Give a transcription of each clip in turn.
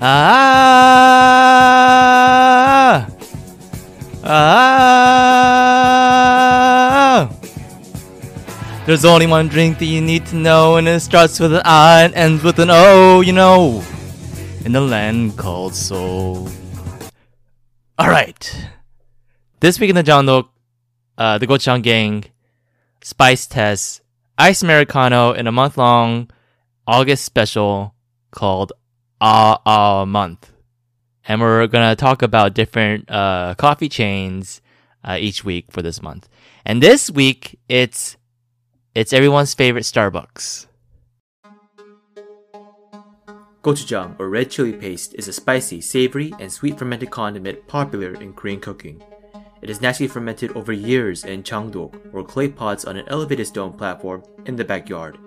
Ah. Ah. There's only one drink that you need to know, and it starts with an I and ends with an O, you know. In the land called Seoul. Alright. This week in the Jangdok, uh, the Gochujang gang spice test Ice Americano in a month long August special called Ah Ah Month. And we're gonna talk about different uh, coffee chains uh, each week for this month. And this week, it's it's everyone's favorite Starbucks. Gochujang, or red chili paste, is a spicy, savory, and sweet fermented condiment popular in Korean cooking. It is naturally fermented over years in jangdok, or clay pots on an elevated stone platform in the backyard.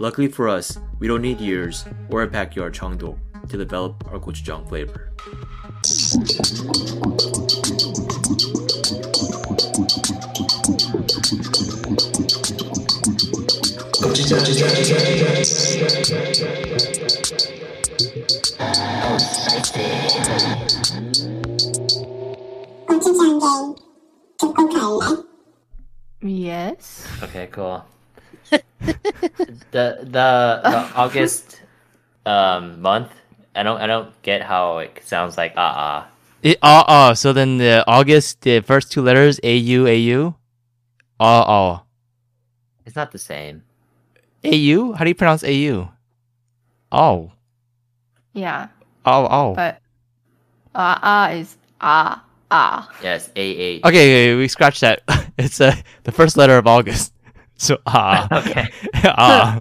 Luckily for us, we don't need years or a backyard jangdok to develop our gochujang flavor. Yes. Okay, cool. the the, the August um, month I don't I don't get how it sounds like ah ah. It, uh, uh, so then the August, the first two letters, A-U, A-U? Uh, uh. It's not the same. A-U? How do you pronounce A-U? Oh. Yeah. Oh, oh. But ah ah is ah ah. Yes, A eight. Okay, okay, we scratched that. It's uh, the first letter of August. So, ah. Okay. ah.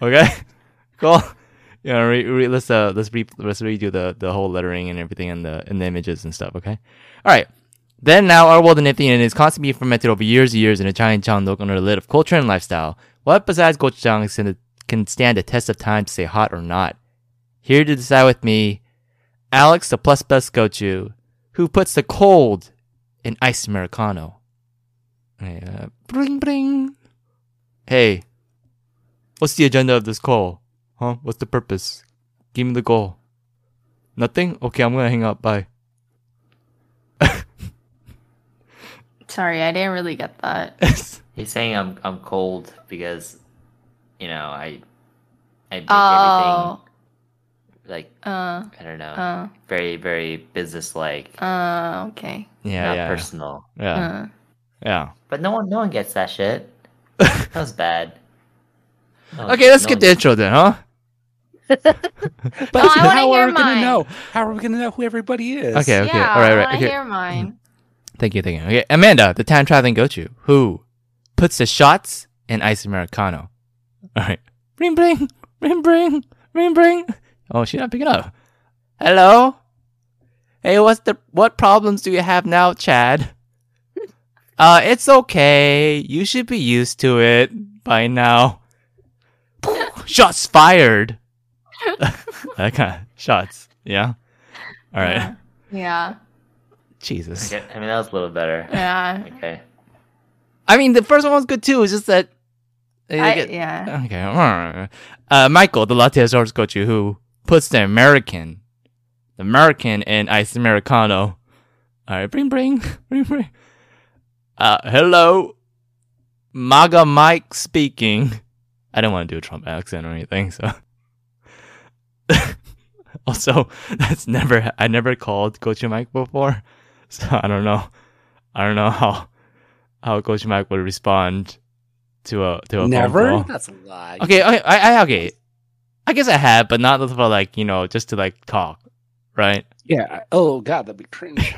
Okay? Cool. Yeah, re, re, let's uh let's re, let's redo the the whole lettering and everything and the and the images and stuff. Okay, all right. Then now our world in Nifty is constantly fermented over years and years in a giant jangdok under the lid of culture and lifestyle. What besides gochujang can- can stand the test of time to say hot or not? Here to decide with me, Alex the plus best gochu, who puts the cold in iced americano. Uh, bring bring. Hey, what's the agenda of this call? Huh? What's the purpose? Give me the goal. Nothing? Okay, I'm gonna hang up. Bye. Sorry, I didn't really get that. He's saying I'm I'm cold because, you know, I I make Oh. everything like Uh I don't know, uh very very business like, uh okay. yeah, not yeah, personal. yeah, Uh. yeah. But no one no one gets that shit. That was bad. No Okay, let's no get the intro then, huh? But Oh, I how hear are we gonna know? How are we gonna know who everybody is? Okay, okay, yeah, all right, I right. wanna Okay. hear mine. Thank you, thank you. Okay, Amanda, the time traveling gochu, who puts the shots in ice americano. All right, bring, bring, bring, bring, bring, bring. Oh, she's not picking up. Hello. Hey, what's the what problems do you have now, Chad? Uh, it's okay. You should be used to it by now. shots fired. that kind of shots. Yeah. All right. Yeah. Jesus. Okay, I mean that was a little better. Yeah. Okay. I mean, the first one was good too. It's just that. I, get- yeah. Okay. Uh, Michael, the latte source coach, who puts the American, the American in ice americano. All right, bring, bring, bring, bring. Uh, hello, MAGA Mike speaking. I don't want to do a Trump accent or anything, so. also, that's never I never called Coach Mike before, so I don't know. I don't know how how Coach Mike would respond to a to a phone Never? call. That's a lie. Okay, okay, I, I okay. I guess I have, but not for like you know just to like talk, right? Yeah. Oh god, that'd be cringe.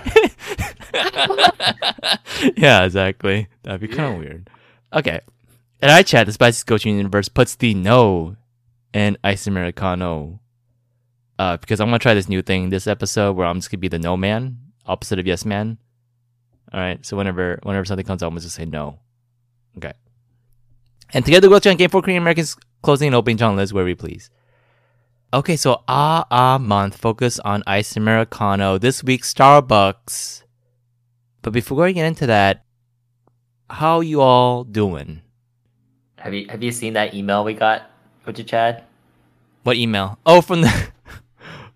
yeah, exactly. That'd be kind of weird. Okay, and I chat the Spicy Coaching Universe puts the no in Ice Americano. Uh, because I'm gonna try this new thing this episode where I'm just gonna be the no man, opposite of yes man. All right. So whenever whenever something comes up, I'm just gonna say no. Okay. And together we'll try game for Korean Americans closing and opening John where we please. Okay, so ah ah month focus on ice americano. This week Starbucks. But before we get into that, how you all doing? Have you have you seen that email we got, Coach Chad? What email? Oh, from the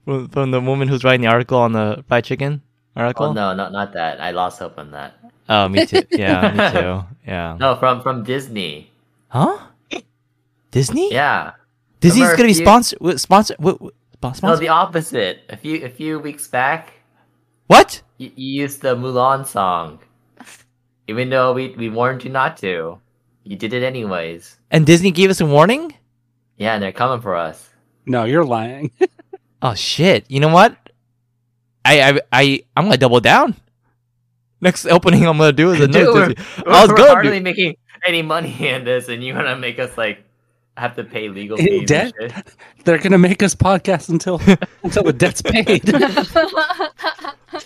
from, from the woman who's writing the article on the fried chicken article? Oh no, not not that. I lost hope on that. Oh, me too. Yeah, me too. Yeah. No, from from Disney. Huh? Disney? Yeah. Disney's Remember gonna be a few- sponsor. What, sponsor? What? what No, the opposite. A few a few weeks back, what? you, you used the Mulan song, even though we we warned you not to. You did it anyways. And Disney gave us a warning? Yeah, and they're coming for us. No, you're lying. Oh shit! You know what? I I I I'm gonna double down. Next opening I'm gonna do is Dude, another we're, Disney. I was we're good. hardly dude. making any money in this, and you wanna make us like have to pay legal fees debt? and shit. They're gonna make us podcast until until the debt's paid.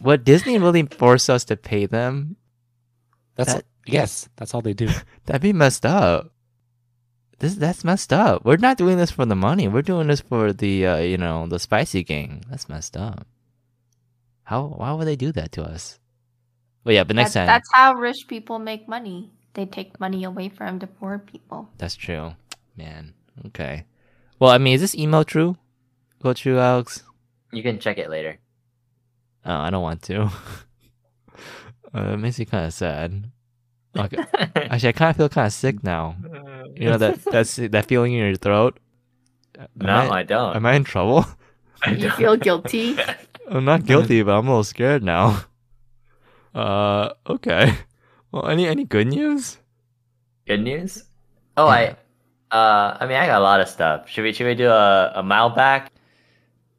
Would Disney really force us to pay them? That's That- yes, that's all they do. That'd be messed up. This that's messed up. We're not doing this for the money. We're doing this for the uh, you know the spicy gang. That's messed up. How why would they do that to us? But yeah, but next That- time That's how rich people make money. They take money away from the poor people. That's true. Man. Okay. Well, I mean, is this email true? Go true, Alex? You can check it later. Oh, I don't want to. uh, it makes me kind of sad. Okay. Actually, I kind of feel kind of sick now. You know that that's that feeling in your throat. Am no, I, I don't. am I in trouble? I You feel guilty? I'm not guilty, but I'm a little scared now. Uh, okay. Well, any any good news? Good news? Oh, I. Uh, I mean, I got a lot of stuff. Should we should we do a a mild back?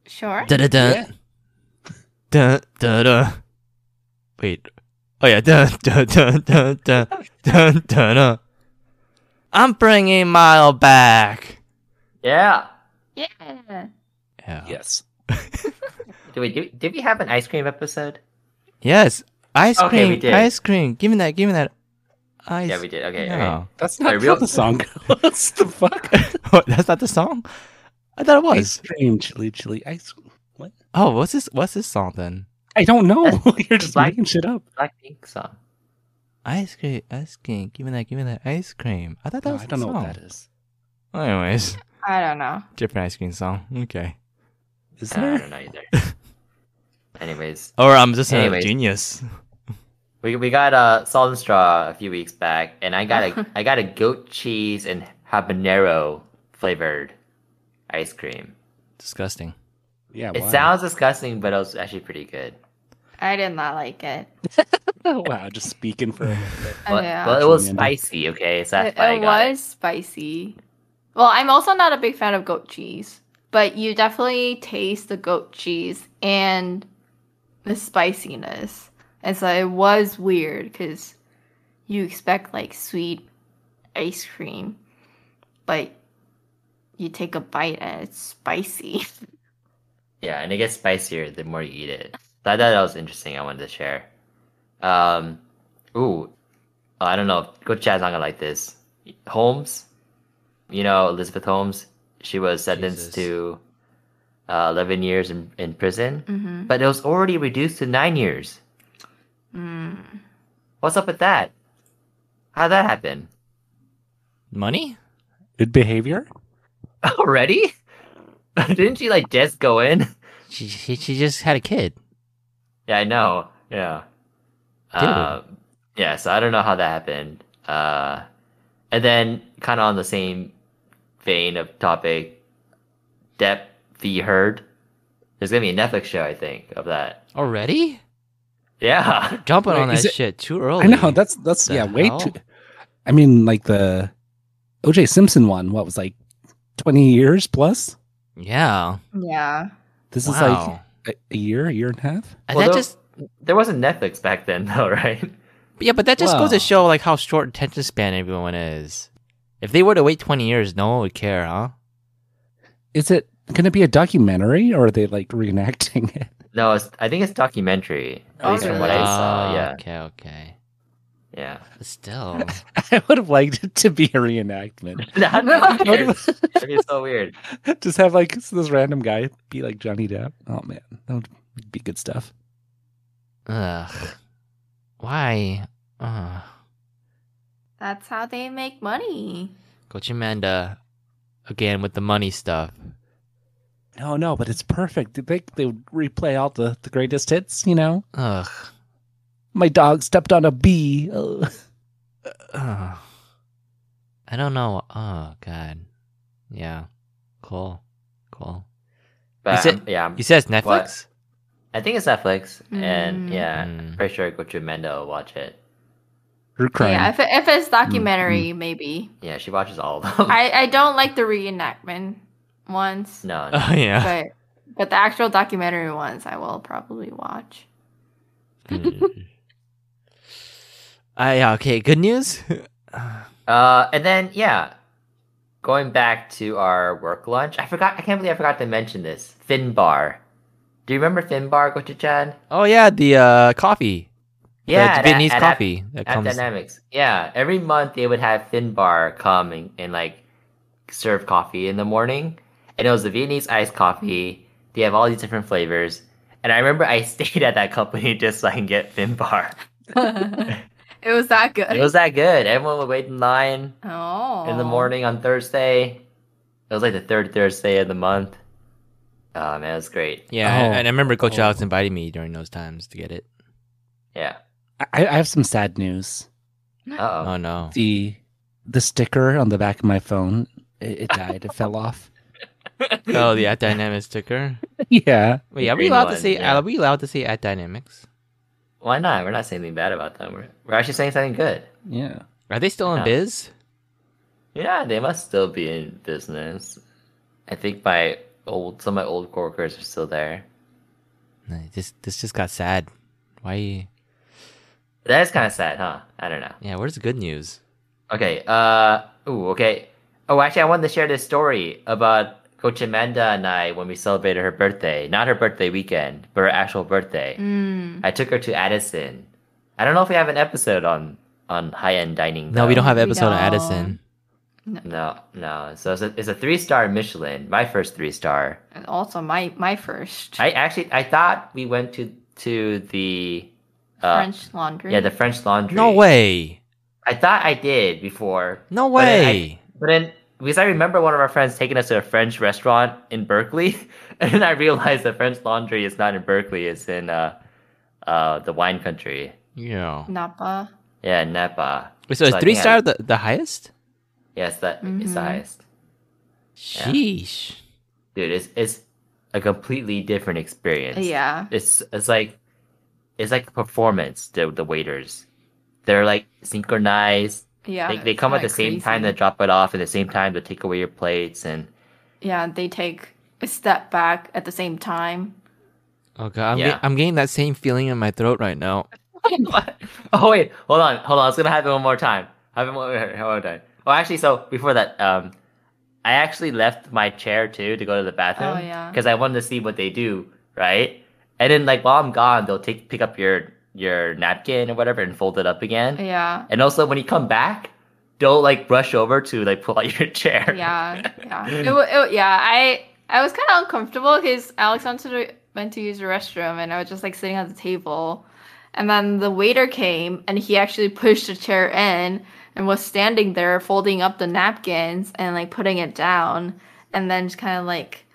Sure. Da da da. Da da da. Wait. Oh yeah. Da da da da da da da da. I'm bringing Mild back. Yeah. Yeah. Yeah. Yes. do we do? did we have an ice cream episode? Yes. Ice Okay, cream. we did. Ice cream. Give me that. Give me that. Ice. Yeah, we did. Okay. Yeah. okay. That's not Wait, real real- the song goes. the fuck? What, That's not the song. I thought it was. Ice cream, chili, chili, ice. What? Oh, what's this? What's this song then? I don't know. You're just Black- making shit up. Blackpink song. Ice cream. Ice cream. Give me that. Give me that ice cream. I thought that No, was I don't the know song. what that is. Anyways, I don't know. different ice cream song. Okay. Is there? I don't know either. Anyways, Or I'm just a genius. we we got uh, salt and straw a few weeks back, and I got a I got a goat cheese and habanero flavored ice cream. Disgusting. Yeah. It wow. sounds disgusting, but it was actually pretty good. I did not like it. wow. Just speaking for. a little bit. But, yeah. but it was spicy. Okay, so it that's why I it was spicy. Well, I'm also not a big fan of goat cheese, but you definitely taste the goat cheese and the spiciness. And so it was weird because you expect like sweet ice cream, but you take a bite and it's spicy. Yeah, and it gets spicier the more you eat it. So I thought that was interesting. I wanted to share. Um, ooh, oh, I don't know. Go Chad's not gonna like this. Holmes, you know Elizabeth Holmes. She was sentenced Jesus. to uh, eleven years in, in prison, mm-hmm. but it was already reduced to nine years. Mm. What's up with that? How'd that happen? Money? Good behavior. Already? Didn't she like just go in? She, she she just had a kid. Yeah, I know. Yeah. Dude. Uh, yeah, so I don't know how that happened. Uh, and then, kind of on the same vein of topic, Depp v. Heard. There's gonna be a Netflix show, I think, of that. Already? Yeah. Jumping Wait, on that it- shit too early. I know that's that's The yeah. Way too. I mean, like the O.J. Simpson one. What was like twenty years plus? Yeah. Yeah. This is Wow. like a, a year, a year and a half. And Well, that there- just There wasn't Netflix back then, though, right? yeah, but that just goes to show like how short attention span everyone is. If they were to wait twenty years, no one would care, huh? Is it going to be a documentary or are they like reenacting it? No, it's, I think it's documentary. At Oh, least from what I saw. Oh, Yeah. Okay, okay. Yeah. Still. I would have liked it to be a reenactment. That'd be weird. That'd be so weird. Just have like this random guy be like Johnny Depp. Oh man, that would be good stuff. Ugh. Why? Ugh. That's how they make money. Coach Amanda again with the money stuff. No, no, but it's perfect. They they would replay all the the greatest hits. You know, Ugh. My dog stepped on a bee. Ugh. Ugh. I don't know. Oh God. Yeah. Cool. Cool. But Is it- um, yeah, You said it's Netflix. I think it's Netflix, and Mm. yeah, Mm. pretty sure Gochu Mendo will watch it. True crime. Yeah, if, it- if it's documentary, maybe. Yeah, she watches all of them. I, I don't like the reenactment ones, no, no. Oh yeah. but but the actual documentary ones I will probably watch. Mm. Uh, yeah. Okay. Good news. Uh, and then yeah, going back to our work lunch, I forgot. I can't believe I forgot to mention this. Finbar. Do you remember Finbar, Gochu Chan? oh yeah. The uh coffee. Yeah, The Vietnamese at- coffee that At. Dynamics. Yeah, every month they would have Finbar come and, and like serve coffee in the morning, and it was the Vietnamese iced coffee. They have all these different flavors, and I remember I stayed at that company just so I can get Finbar. it was that good. It was that good. Everyone would wait in line oh. in the morning on Thursday. It was like the third Thursday of the month. Oh man, it was great. Yeah, Oh. and I remember Coach Oh. Alex invited me during those times to get it. Yeah. I, I have some sad news. Uh oh. Oh no. The the sticker on the back of my phone it, it died. it fell off. Oh, the at Dynamics sticker. Yeah. Wait, are we green allowed to say? yeah. Are we allowed to say at Dynamics? Why not? We're not saying anything bad about them. We're, we're actually saying something good. Yeah. Are they still in Yeah. biz? Yeah, they must still be in business. I think my old some of my old coworkers are still there. This this just got sad. Why? That is kind of sad, huh? I don't know. Yeah, where's the good news? Okay. Uh. Ooh. Okay. Oh, actually, I wanted to share this story about Coach Amanda and I when we celebrated her birthday. Not her birthday weekend, but her actual birthday. Mm. I took her to Addison. I don't know if we have an episode on on high end dining. No, we don't have We episode on. Addison. No, no. So it's a, it's a three star Michelin. My first three star. And also my my first I actually I thought we went to to the uh, French laundry. yeah the French Laundry. No way. I thought I did before, No But then I- way. but then because I remember one of our friends taking us to a French restaurant in Berkeley, and then I realized the French Laundry is not in Berkeley; it's in uh uh the wine country. yeah. Napa. Yeah, Napa. Wait, so is three think I- star the, the highest? Yes, that it's the Mhm. highest. Sheesh. Dude, it's it's a completely different experience. Yeah. it's it's like it's like a performance. The the waiters, they're like synchronized. Yeah. they, they come at kinda the same time crazy. to drop it off, at the same time to take away your plates, and Yeah, they take a step back at the same time. Oh god, I'm, Yeah. get- I'm getting that same feeling in my throat right now. what? Oh wait, hold on, hold on. It's gonna happen one more time. Happen one one more time. Oh, actually, so before that, um, I actually left my chair too to go to the bathroom. Oh, yeah. Because I wanted to see what they do, right? And then like while I'm gone, they'll take pick up your your napkin or whatever and fold it up again. Yeah. And also when you come back, don't like brush over to like pull out your chair. Yeah. Yeah. it, it, yeah. I I was kind of uncomfortable because Alex went to went to use the restroom and I was just like sitting at the table, and then the waiter came and he actually pushed the chair in and was standing there folding up the napkins and like putting it down, and then just kind of like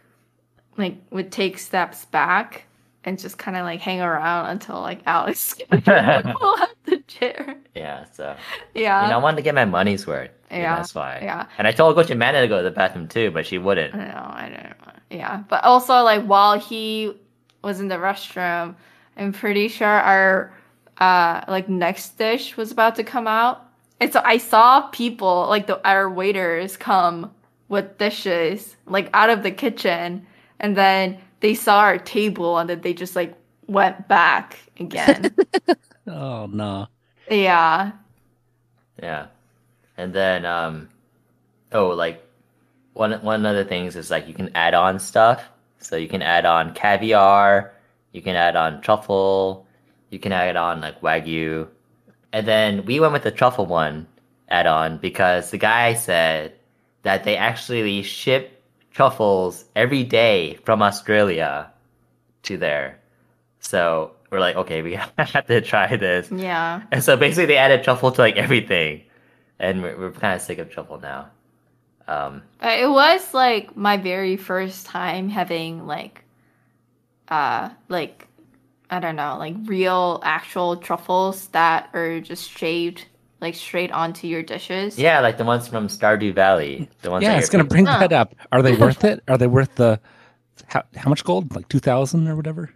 like would take steps back and just kind of like hang around until like Alex pull out the chair. yeah. So Yeah. you know, I wanted to get my money's worth. Yeah, that's why. yeah. And I told Coach Amanda to go to the bathroom too, but she wouldn't. I. I don't. Yeah, but also like while he was in the restroom, I'm pretty sure our uh like next dish was about to come out, and so I saw people like the our waiters come with dishes like out of the kitchen, and then they saw our table, and then they just like went back again. Oh no. yeah. Yeah. And then um oh like one one of the things is like you can add on stuff. So you can add on caviar, you can add on truffle, you can add on like wagyu. And then we went with the truffle one add on because the guy said that they actually ship truffles every day from Australia to there. So we're like, okay, we have to try this. Yeah. And so basically, they added truffle to like everything, and we're, we're kind of sick of truffle now. Um, it was like my very first time having like, uh, like, I don't know, like real actual truffles that are just shaved like straight onto your dishes. yeah, like the ones from Stardew Valley. The ones. Yeah, that it's you're gonna bring Huh. that up. Are they worth it? Are they worth the how how much gold? Like two thousand or whatever?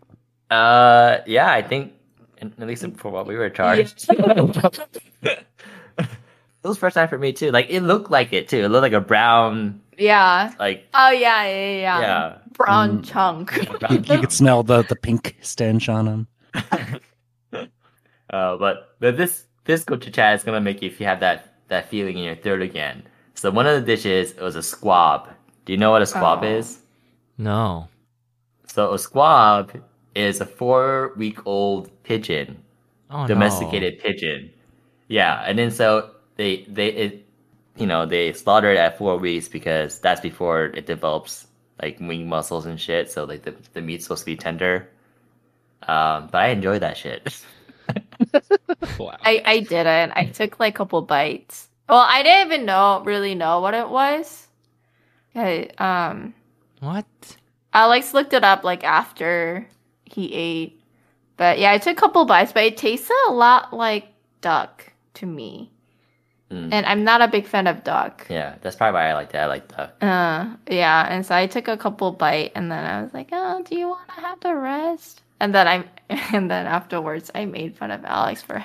Uh, yeah, I think at least for what we were charged. it was first time for me too. Like it looked like it too. It looked like a brown, Yeah. like Oh yeah, yeah, yeah. yeah. yeah. Brown Mm. chunk. brown You, you could smell the the pink stench on them. Uh, but but this this gochu chat is gonna make you if you have that that feeling in your throat again. So one of the dishes was a squab. Do you know what a squab Oh. is? No. So a squab is a four week old pigeon, Oh domesticated pigeon. Yeah, and then so they they it you know they slaughter it at four weeks because that's before it develops like wing muscles and shit. So like the the meat's supposed to be tender. Um, but I enjoy that shit. Wow. I I didn't. I took like a couple bites. Well, I didn't even know really know what it was. Okay, um. What? Alex looked it up like after he ate. But yeah, I took a couple bites, but it tasted a lot like duck to me. Mm. And I'm not a big fan of duck. Yeah, that's probably why I like that. I like the Uh, yeah, and so I took a couple bite, and then I was like, "Oh, do you want to have the rest?" And then I, and then afterwards, I made fun of Alex for,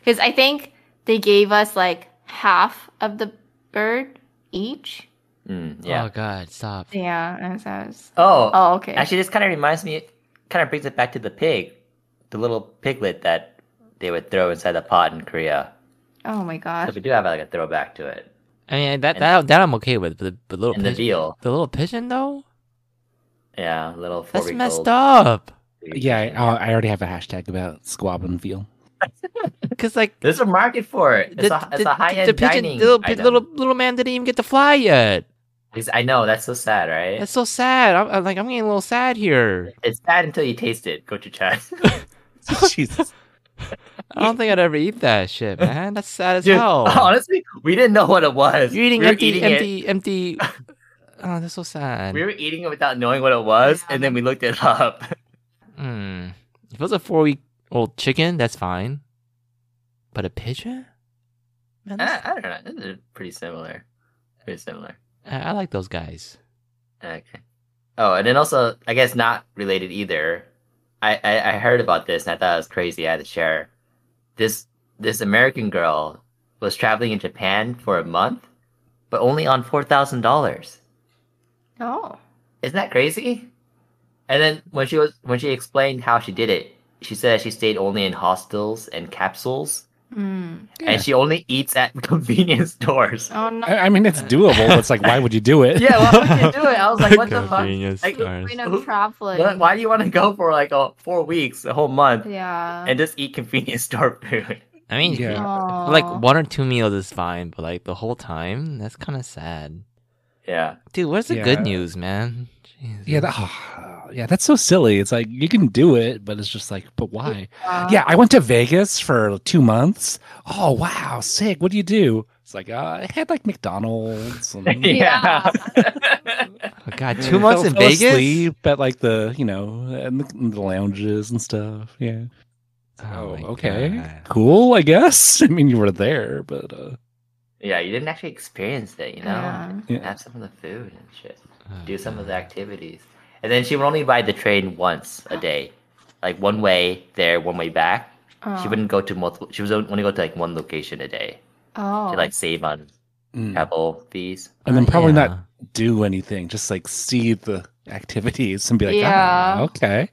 because I think they gave us like half of the bird each. mm, yeah. Oh god, stop. Yeah, and so I was, Oh, oh, okay. actually, this kind of reminds me, kind of brings it back to the pig, the little piglet that they would throw inside the pot in Korea. oh my So we do have like a throwback to it. I mean that And- that that I'm okay with, but the, the little And the pigeon, veal, the little pigeon though, yeah, little that's messed old. up. Yeah, I, oh, I already have a hashtag about squab and veal. Cause like There's a market for it. It's the, a, it's the- a high end the pigeon, dining little, item. little little man didn't even get to fly yet. I know that's so sad, right? That's so sad. I'm, I'm like I'm getting a little sad here. It's sad until you taste it. Go to chat. Jesus. I don't think I'd ever eat that shit, man. That's sad as Dude, hell. honestly, we didn't know what it was. You're eating we were empty, eating it- empty, empty. Oh, that's so sad. We were eating it without knowing what it was, and then we looked it up. Hmm. If it was a four week old chicken, that's fine. But a pigeon? Man, I, I don't know. They're pretty similar. Pretty similar. I, I like those guys. Okay. Oh, and then also, I guess not related either. I, I, I heard about this and I thought it was crazy. I had to share. This this American girl was traveling in Japan for a month, but only on four thousand dollars. Oh. Isn't that crazy? And then when she was when she explained how she did it, she said she stayed only in hostels and capsules, Mm. Yeah. and she only eats at convenience stores. Oh no. I, I mean, it's doable. It's like, why would you do it? Yeah, why would you do it? I was like, what the fuck? Convenience Like, stores. Point of traveling. Why- Why do you want to go for like a, four weeks, a whole month, Yeah. and just eat convenience store food? I mean, Yeah. Aw. like one or two meals is fine, but like the whole time, that's kind of sad. Yeah, Dude, where's the good news, man? Jesus. Yeah, that, oh, yeah, that's so silly. It's like you can do it, but it's just like, but why? Uh, Yeah, I went to Vegas for two months. Oh wow, sick! What do you do? It's like uh, I had like McDonald's. And, Yeah. Oh, God, two months fell- in fell Vegas. asleep at like the you know in the, in the lounges and stuff. Yeah. Oh, Oh, okay, God. cool. I guess. I mean, you were there, but uh, yeah, you didn't actually experience it, you know. Yeah. Yeah. Have some of the food and shit. Oh, Do some of the activities, and then she would only ride the train once a day, like one way there, one way back. Oh. She wouldn't go to multiple. She was only go to like one location a day Oh. to like save on mm. travel fees. and then Oh, probably yeah. not do anything. Just like see the activities and be like, Yeah. ah, okay.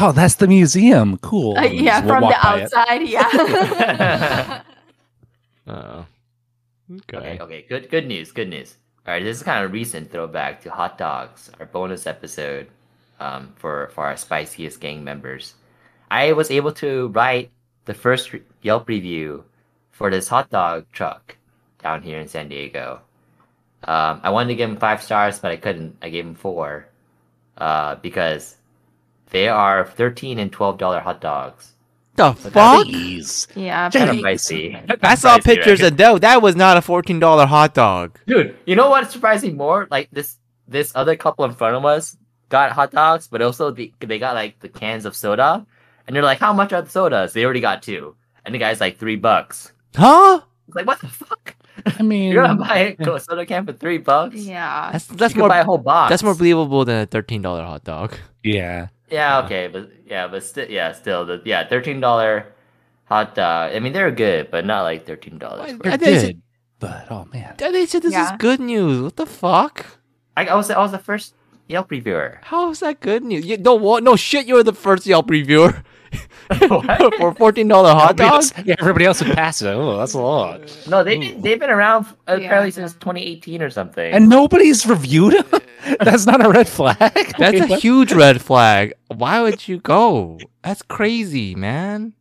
Oh, that's the museum. Cool. Uh, yeah, we'll from the walk by it. outside. Yeah. Oh. Okay, Okay. okay, good good news, good news. All right, this is kind of a recent throwback to hot dogs, our bonus episode um, for for our spiciest gang members. I was able to write the first Yelp review for this hot dog truck down here in San Diego. Um, I wanted to give them five stars, but I couldn't. I gave them four uh, because they are thirteen and twelve dollar hot dogs The But fuck? Please. Yeah, Kind Kind but of pricey. I saw Pricey, pictures right? and that that was not a fourteen dollar hot dog. Dude, you know what surprised me more? Like this this other couple in front of us got hot dogs, but also the, they got like the cans of soda, and they're like, "How much are the sodas?" They already got two, and the guy's like three bucks. Huh? It's like, what the fuck? I mean, You're gonna buy a soda can for three bucks? yeah. That's that's you more could buy a whole box. that's more believable than a thirteen dollar hot dog. yeah. Yeah, um, okay, but yeah, but still, yeah, still, the yeah, thirteen dollar hot dog. I mean, they're good, but not like thirteen dollars. Why- They're I think good, but oh man. They said this Yeah. is good news. What the fuck? I, I was I was the first Yelp reviewer. How is that good news? You, no, what? No shit. You're the first Yelp reviewer What? for fourteen dollar hot dogs. yeah, everybody else would pass it. Oh, that's a lot. No, they've been, they've been around uh, Yeah. apparently since 2018 or something. And nobody's reviewed them. That's not a red flag. That's Wait, a what? huge red flag. Why would you go? That's crazy, man.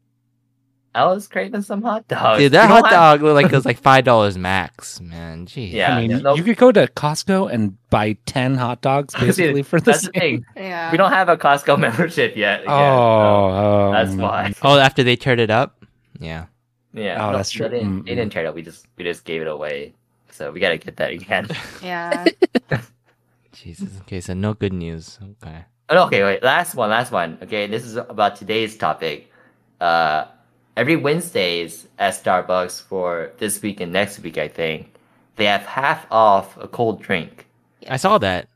I was craving some hot dogs. Dude, that You hot what? dog looked like it was like five dollars max, man. Jeez. Yeah. I mean, no- you could go to Costco and buy ten hot dogs basically for the That's the same. thing. Yeah. We don't have a Costco membership yet. again, Oh, so that's um, why. Oh, after they turned it up. Yeah. Yeah. Oh, no, that's true. They didn't, they didn't tear it up. We just we just gave it away. So we gotta get that again. Yeah. Jesus. Okay, so no good news. Okay. Oh, okay, wait. Last one. Last one. Okay, this is about today's topic. Uh, every Wednesdays at Starbucks for this week and next week, I think they have half off a cold drink. I saw that.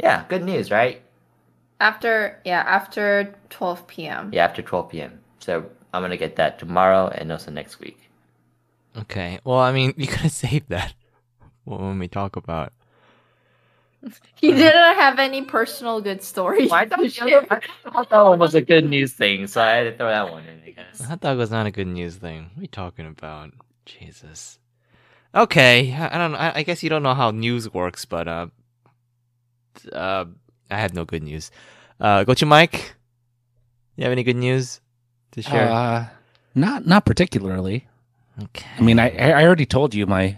Yeah, good news, right? After yeah, after 12 p.m. Yeah, after 12 p.m. So I'm gonna get that tomorrow and also next week. Okay. Well, I mean, you could have saved that when we talk about. He didn't have any personal good stories. Well, I thought, to I share. thought that one was a good news thing, so I had to throw that one in. I guess. Hot dog was not a good news thing. What are you talking about? Jesus. Okay, I I don't know. I I guess you don't know how news works, but uh, uh, I have no good news. Uh, go to Mike. You have any good news to share? Uh, not not particularly. okay. I mean, I I already told you my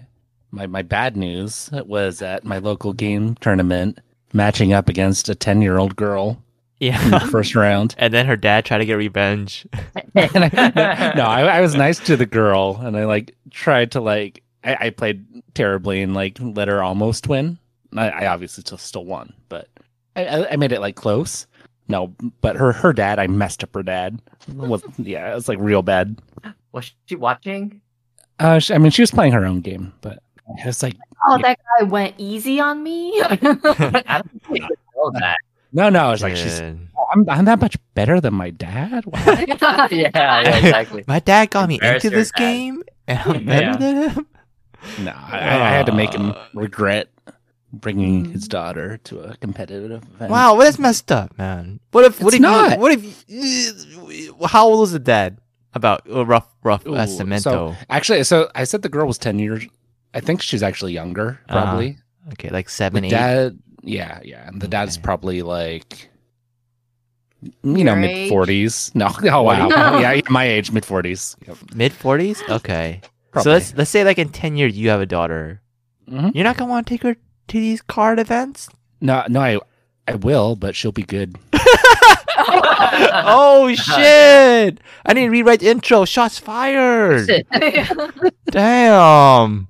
my my bad news was at my local game tournament matching up against a ten year old girl in the yeah. first round. and then her dad tried to get revenge. And I, no, I, I was nice to the girl, and I like tried to like I, I played terribly and like let her almost win. I, I obviously still still won, but I, I, I made it like close. No, but her her dad, I messed up her dad. Was, yeah, it was like real bad. Was she watching? Uh, she, I mean, she was playing her own game, but it was like Oh, that guy went easy on me. I don't think I know that. no, no. It's like she's oh, I'm I'm that much better than my dad. Yeah, yeah, exactly. My dad got me into this dad. game, and I'm better Yeah. than him. no, I, I had to make him Uh. regret bringing his daughter to a competitive event. Wow, well, that's messed up, man. What if? What It's if? not. You, what if? uh, How old was the dad? About rough, rough Ooh, estimento. so- Actually, so I said the girl was ten years. I think she's actually younger, Uh-huh. probably. okay, like The seven, eight. dad, yeah, yeah, and the dad's Okay. probably like, you Your know, mid 40s. No, oh wow, yeah, yeah, my age, mid forties. Yep, mid forties. Okay, so let's let's say like in ten years you have a daughter. Mhm. You're not gonna want to take her to these card events. No, no, I, I will, but she'll be good. oh shit! I didn't rewrite the intro. Shots fired. Damn.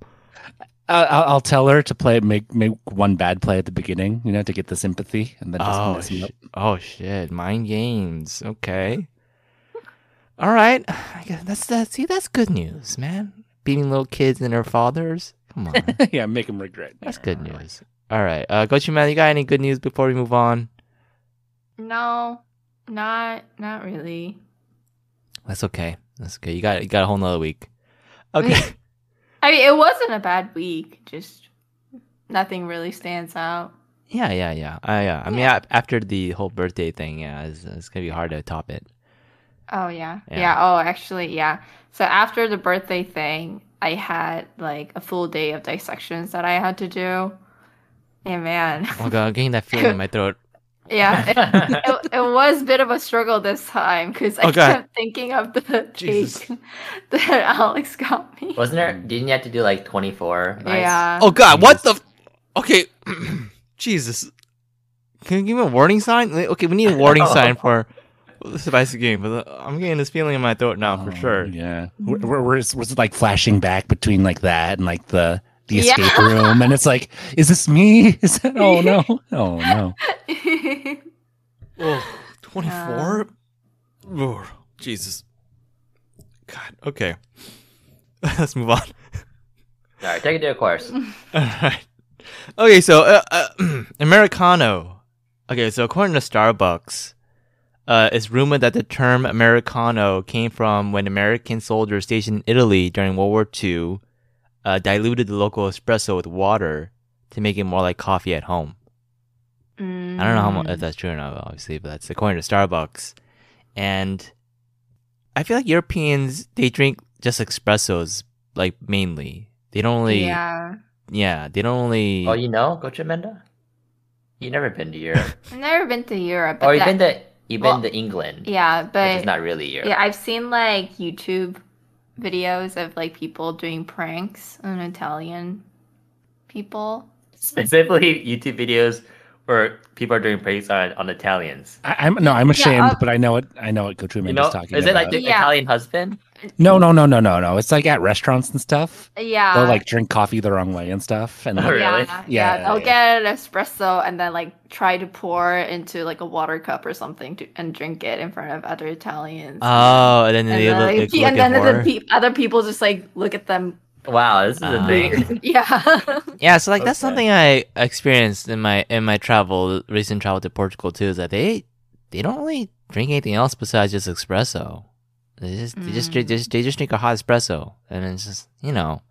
I'll, I'll tell her to play, make make one bad play at the beginning, you know, to get the sympathy, and then just Oh, mess sh- up. oh shit! Mind games. Okay. All right. I guess that's that. See, that's good news, man. Beating little kids and their fathers. Come on, yeah, make them regret. that's good news. All right, uh, Gochu man, you got any good news before we move on? no, not not really. That's okay. That's okay. You got you got a whole nother week. Okay. I mean, it wasn't a bad week. Just nothing really stands out. yeah, yeah, yeah. I yeah. I mean, Yeah. after the whole birthday thing, yeah, it's, it's gonna be hard to top it. Oh yeah. Yeah. yeah. Oh, actually, yeah. So after the birthday thing, I had like a full day of dissections that I had to do. And man, Oh god, I'm getting that feeling in my throat. Yeah, it, it, it was a bit of a struggle this time because I God. kept thinking of the Jesus. cake that Alex got me. Wasn't there? Didn't you have to do like 24? Yeah. Oh god, what the? F- okay, Jesus. Can you give me a warning sign? Okay, we need a warning sign for. the spicy game, but uh, I'm getting this feeling in my throat now for Oh, sure. Yeah. Where, where, where's- was it like flashing back between like that and like the the Yeah. escape room? And it's like, is this me? Is that? Oh no! Oh no! Oh, 24? Oh, Jesus. God, okay. Let's move on. All right, take it to a course. All right. Okay, so uh, uh, Americano. Okay, so according to Starbucks, uh, it's rumored that the term Americano came from when American soldiers stationed in Italy during World War II uh, diluted the local espresso with water to make it more like coffee at home. I don't know how much if that's true or not, obviously, but that's according to Starbucks. And I feel like Europeans they drink just espressos, like mainly. They don't really, yeah, yeah. they don't really. Oh, you know, Coach Menda. You never been to Europe. I've never been to Europe. But or you've that- been to you've well, been to England. Yeah, Which but is not really Europe. yeah, I've seen like YouTube videos of like people doing pranks on Italian people. Specifically YouTube videos where people are doing pranks on, on Italians. I, I'm no, I'm ashamed, uh, but I know it. I know what Coach You Ruman know, is talking is about. it like the Yeah. Italian husband? No, no, no, no, no, no. It's like at restaurants and stuff. Yeah. They'll like drink coffee the wrong way and stuff. And Oh, really? Yeah, Yeah, yeah, they'll yeah. get an espresso and then like try to pour into like a water cup or something to, and drink it in front of other Italians. Oh, and then and they then, look, like, look, pe- and at then the pe- other people just like look at them. Wow, this is a Ah. thing. yeah. Yeah, so like that's Okay. something I experienced in my in my travel, recent travel to Portugal too. Is that they they don't really drink anything else besides just espresso. They just they just drink, Mm. just they just drink a hot espresso, and it's just you know,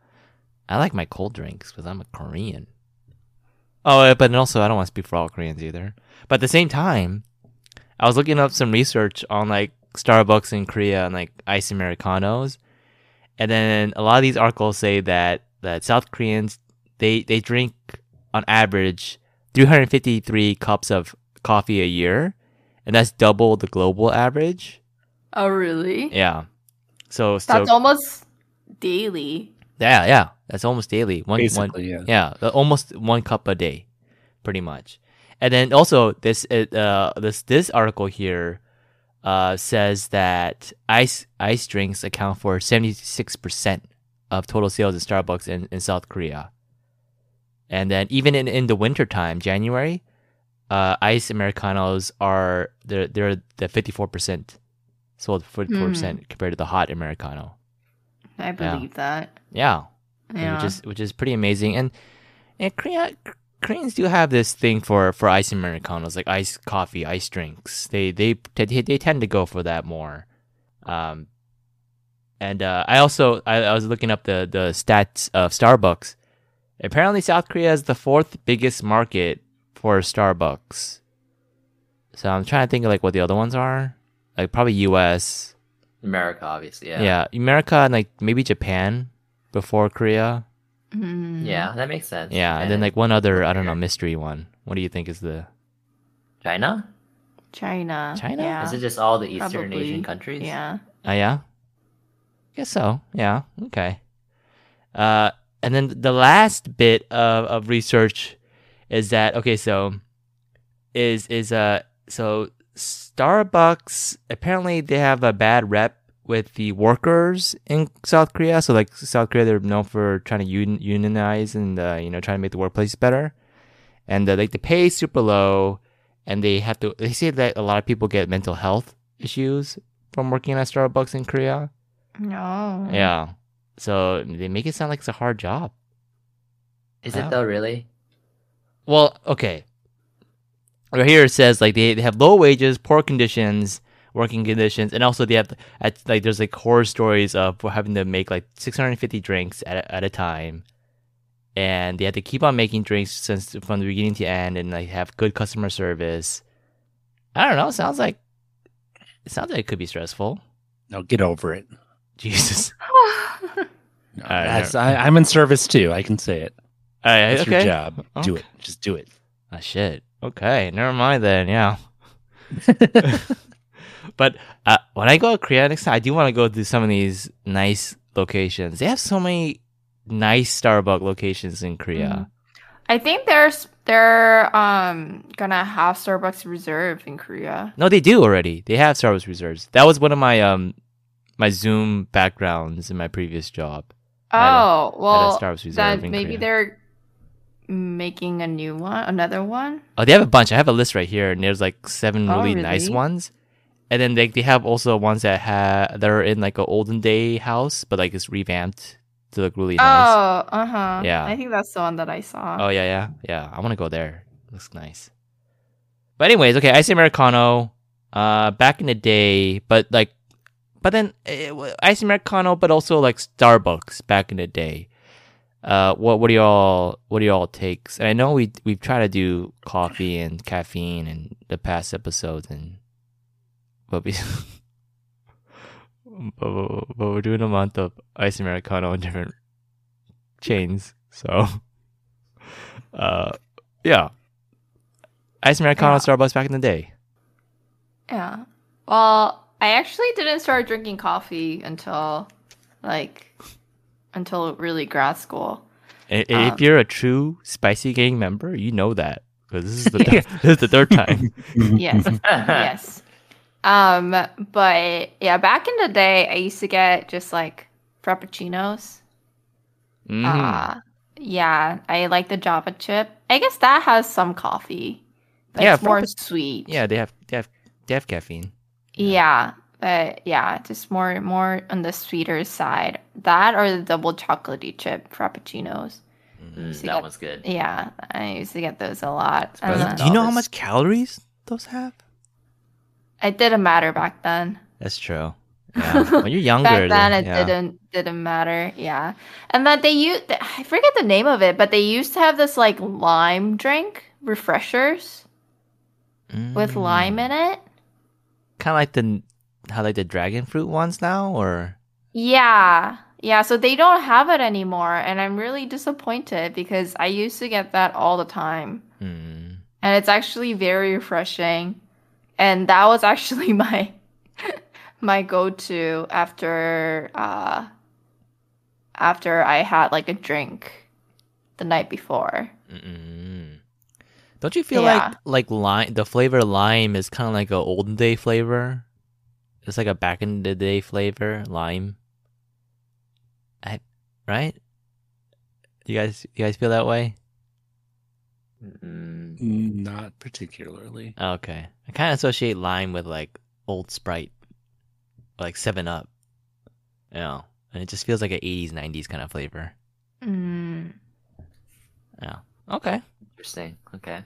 I like my cold drinks because I'm a Korean. Oh, but also I don't want to speak for all Koreans either. But at the same time, I was looking up some research on like Starbucks in Korea and like ice americanos, and then a lot of these articles say that that South Koreans they they drink on average 353 cups of coffee a year, and that's double the global average. Oh really? Yeah. So so That's almost daily. yeah yeah that's almost daily. One one yeah. yeah almost one cup a day, pretty much. And then also this uh this this article here uh says that ice ice drinks account for 76% of total sales in Starbucks in, in South Korea. And then even in, in the winter time, January, uh, ice americanos are they're they're the 54% sold 44% compared to the hot americano. I believe that. Yeah Yeah. which is which is pretty amazing. And and Korea, Koreans do have this thing for for ice americanos, like ice coffee, ice drinks. They they they, they tend to go for that more. Um, and uh, I also I, I was looking up the the stats of Starbucks. Apparently, South Korea is the fourth biggest market for Starbucks. So I'm trying to think of like what the other ones are. Like probably U.S. America, obviously. Yeah. Yeah, America and like maybe Japan before Korea. Mm. Yeah, that makes sense. Yeah, and then like one other, I don't know, mystery one. What do you think is the China? China. China? Yeah. Is it just all the Eastern Probably. Asian countries? Yeah. Oh yeah, guess so. Yeah, okay. Uh, and then the last bit of, of research is that okay, so is is uh so Starbucks apparently they have a bad rep with the workers in South Korea. So like South Korea, they're known for trying to un- unionize and uh, you know trying to make the workplace better, and uh, like the pay is super low, and they have to. They say that a lot of people get mental health issues from working at Starbucks in Korea. No. Yeah. So they make it sound like it's a hard job. Is Wow. it though, really? Well, okay. Right here it says like they, they have low wages, poor conditions, working conditions, and also they have at like there's like horror stories of having to make like 650 drinks at a, at a time, and they have to keep on making drinks since from the beginning to end, and like have good customer service. I don't know. Sounds like it sounds like it could be stressful. No, get over it. Jesus. No, that's, I, I'm in service too. I can say it. All right. That's okay. your job. Do it. Just do it. Ah, shit. Okay, never mind then. Yeah. but uh, when I go to Korea next time, I do want to go to some of these nice locations. They have so many nice Starbucks locations in Korea. I think there's they're um gonna have Starbucks Reserve in Korea. No, they do already. They have Starbucks reserves. That was one of my um my Zoom backgrounds in my previous job. I had a- Oh At well, a Starbucks reserve then in maybe Korea. they're making a new one, another one. Oh, they have a bunch. I have a list right here, and there's like seven Oh, really, nice really? ones. And then they they have also ones that have that are in like an olden day house, but like it's revamped to look really nice. Oh, uh huh. Yeah. I think that's the one that I saw. Oh yeah, yeah, yeah. I want to go there. Looks nice. But anyways, okay, ice americano. Uh, back in the day, but like, but then uh, ice americano, but also like Starbucks back in the day. Uh, what what do y'all what do y'all takes? And I know we we've tried to do coffee and caffeine in the past episodes, and but we but, but we're doing a month of ice americano in different chains, so uh, yeah, ice americano Yeah. Starbucks back in the day. Yeah. Well, I actually didn't start drinking coffee until like until really grad school. I- Um, if you're a true spicy gang member, you know that because this is the thir- this is the third time. Yes. yes. Um, but yeah, back in the day, I used to get just like frappuccinos. Mhm. Uh, yeah, I like the Java chip. I guess that has some coffee. Yeah, it's more sweet. yeah, they have they have they have caffeine. Yeah, but yeah, just more more on the sweeter side. That or the double chocolatey chip frappuccinos. Mm, See that that- one's good. Yeah, I used to get those a lot. But And Uh, then- Do you know how much calories those have? it didn't matter back then. That's true. Yeah. when you're younger, back then it yeah. didn't didn't matter yeah and that they use i forget the name of it but they used to have this like lime drink refreshers with lime in it Kind of like the how like the dragon fruit ones now, or yeah yeah so they don't have it anymore and i'm really disappointed because i used to get that all the time Hmm. and it's actually very refreshing and that was actually my my go-to after uh after i had like a drink the night before Mm-mm. Don't you feel Yeah. like like lime? The flavor lime is kind of like an olden day flavor. It's like a back in the day flavor lime. I, right? You guys, you guys feel that way? Mm, Not particularly. Okay, I kind of associate lime with like Old Sprite, like Seven Up. You know, and it just feels like an '80s, '90s kind of flavor. mm. Yeah. Okay. interesting. Okay.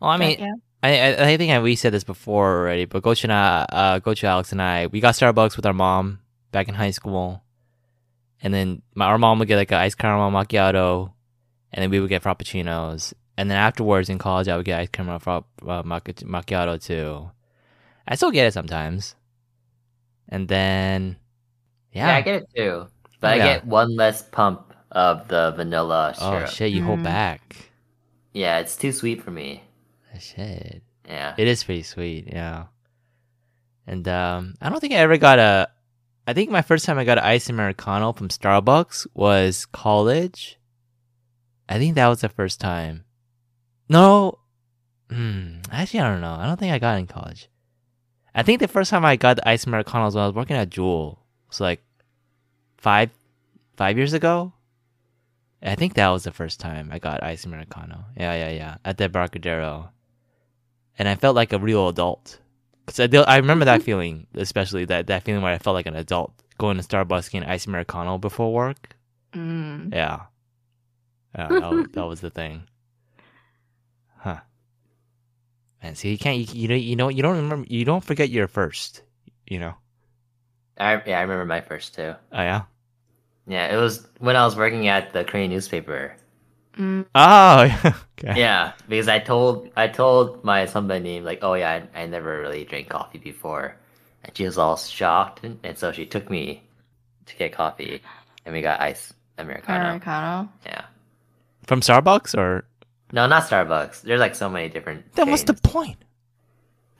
Well, I But mean, yeah. I, I I think I, we said this before already, but Gochu and I, uh, Gochu, Alex, and I, we got Starbucks with our mom back in high school, and then my our mom would get like an ice caramel macchiato, and then we would get frappuccinos, and then afterwards in college I would get ice caramel fra- uh, macchi- macchiato too. I still get it sometimes, and then Yeah, yeah, I get it too. But Oh, I yeah. get one less pump of the vanilla oh shit, you hold Mm. back. Yeah, it's too sweet for me. Shit. Yeah. It is pretty sweet, yeah. And um, I don't think I ever got a. I think my first time I got an ice americano from Starbucks was college. I think that was the first time. No, hmm, actually I don't know. I don't think I got it in college. I think the first time I got the ice americano was when I was working at Jewel. It was like five, five years ago. I think that was the first time I got ice americano. Yeah, yeah, yeah, at the Barcadero and I felt like a real adult. Cause I, do- I remember that feeling, especially that, that feeling where I felt like an adult going to Starbucks getting ice americano before work. Mm. Yeah, yeah, that was, that was the thing. Huh? And see, you can't, you, you know, you know, you don't remember, you don't forget your first. You know? I yeah, I remember my first too. Oh yeah. Yeah, it was when I was working at the Korean newspaper. Mm. Oh, okay. Yeah, because I told I told my somebody like, oh yeah, I, I never really drank coffee before, and she was all shocked, and, and so she took me to get coffee, and we got ice americano. Americano. Yeah, From Starbucks or no, not Starbucks. There's like so many different. then what's the point?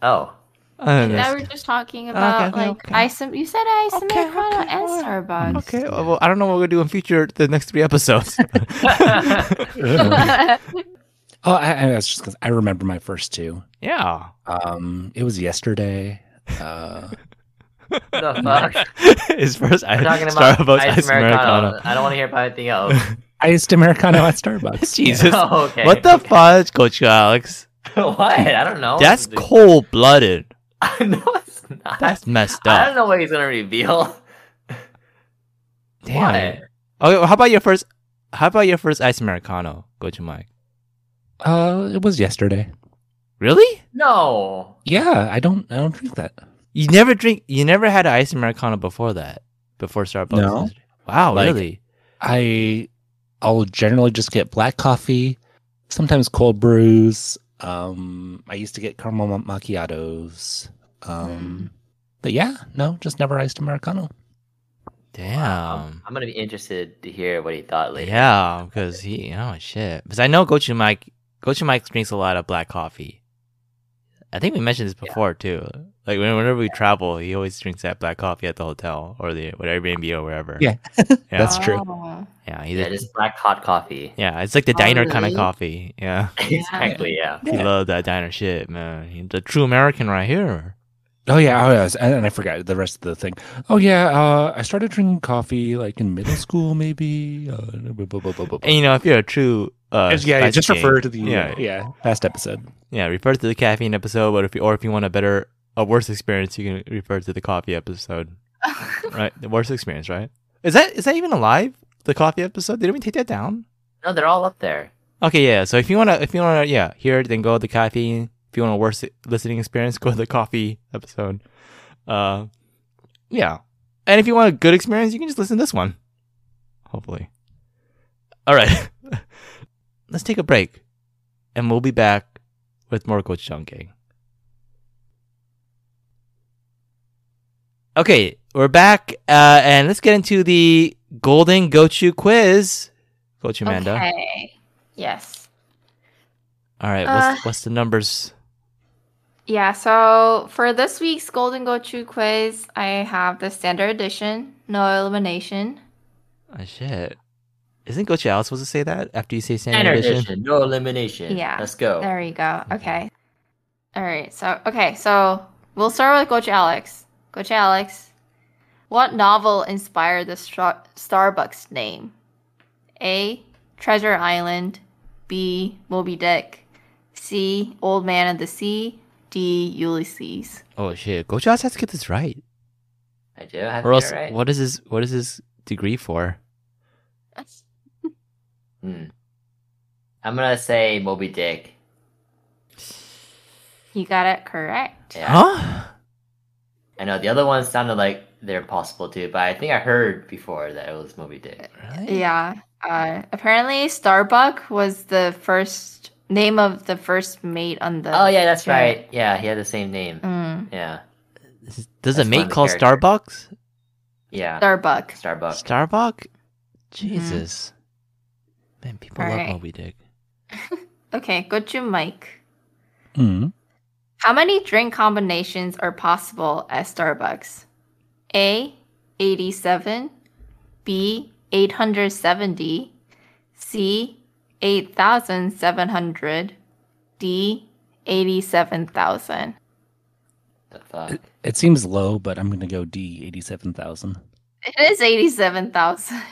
Oh, Uh, Now we're just talking about okay, like okay. ice. You said ice Okay, Americano okay, and. Starbucks. okay. Well, I don't know what we're doing in future the next three episodes. Oh, I, I was just because I remember my first two. yeah. Um, it was yesterday. Uh, the fuck? His first We're ice, talking about Starbucks ice ice Americano. Americano. I don't want to hear about anything else. iced Americano at Starbucks. Jesus. Oh, okay. What the okay. fudge, Gochu Alex? what? I don't know. That's cold blooded. no, it's not. That's messed up. I don't know what he's gonna reveal. Damn. What? Okay, well, how about your first? How about your first ice Americano, Gochu Mike? Uh, it was yesterday. Really? No. Yeah, I don't. I don't drink that. You never drink. You never had an ice Americano before that. Before Starbucks. No. Wow. Like- really? I I'll generally just get black coffee, sometimes cold brews. Um, I used to get caramel macchiatos. Um, but yeah, no, just never iced americano. Damn. I'm gonna be interested to hear what he thought later. Yeah, because he. Oh shit. Because I know Gochu Mike. Gochu Mike drinks a lot of black coffee. I think we mentioned this before too. Like whenever we travel, he always drinks that black coffee at the hotel or the what Airbnb or wherever. Yeah. yeah. That's true. Oh. Yeah, he's Yeah, just black hot coffee. yeah, it's like the Oh, diner kind of coffee. Yeah, exactly. Yeah. he loved that diner shit, man. He's the true American right here. Oh yeah, oh yes, and, and I forgot the rest of the thing. Oh yeah, uh, I started drinking coffee like in middle school, maybe. Uh, blah, blah, blah, blah, blah. And you know, if you're a true, uh, yeah, Spicy just King, refer to the yeah, yeah, yeah past episode. yeah, refer to the caffeine episode. But if you or if you want a better, a worse experience, you can refer to the coffee episode. right, the worst experience, right? Is that is that even alive? The coffee episode? Did we take that down? No, they're all up there. Okay, yeah. So if you wanna, if you wanna, yeah, hear it, then go to the caffeine. If you want a worse listening experience, go to the coffee episode. Uh, yeah. And if you want a good experience, you can just listen to this one. Hopefully. All right. Let's take a break, and we'll be back with more Coach Chunking. Okay, we're back, uh, and let's get into the Golden Gochu quiz. Gochu Amanda. Okay. Yes. All right, Uh, what's, what's the numbers? Yeah, so for this week's Golden Gochu quiz, I have the standard edition, no elimination. Oh, shit. Isn't Gochu Al supposed to say that after you say standard Standard edition? edition, no elimination. Yeah. Let's go. There you go. Okay. All right. So, okay. So we'll start with Gochu Alex. Gochu Alex, what novel inspired the Star- Starbucks name? A. Treasure Island. B. Moby Dick. C. Old Man of the Sea. D. Ulysses. Oh shit, Gochu Alex has to get this right, I do have or to else get it right. what is his what is his degree for? Hmm. I'm gonna say Moby Dick. You got it correct. Yeah. Huh? I know the other ones sounded like they're possible too, but I think I heard before that it was Moby Dick. Really? Yeah. Uh, apparently, Starbuck was the first name of the first mate on the. Oh yeah, that's ship. right. Yeah, he had the same name. Mm, Yeah, Does That's a mate call characters. Starbucks? yeah. Starbuck. Starbucks. Starbuck? Jesus, man, people love Alright. Moby Dick. Okay, go to Mike. Hmm. How many drink combinations are possible at Starbucks? A. 87. B. 870. C. 8,700. D. 87,000. The. It seems low, but I'm gonna go D eighty seven thousand. It is 87,000.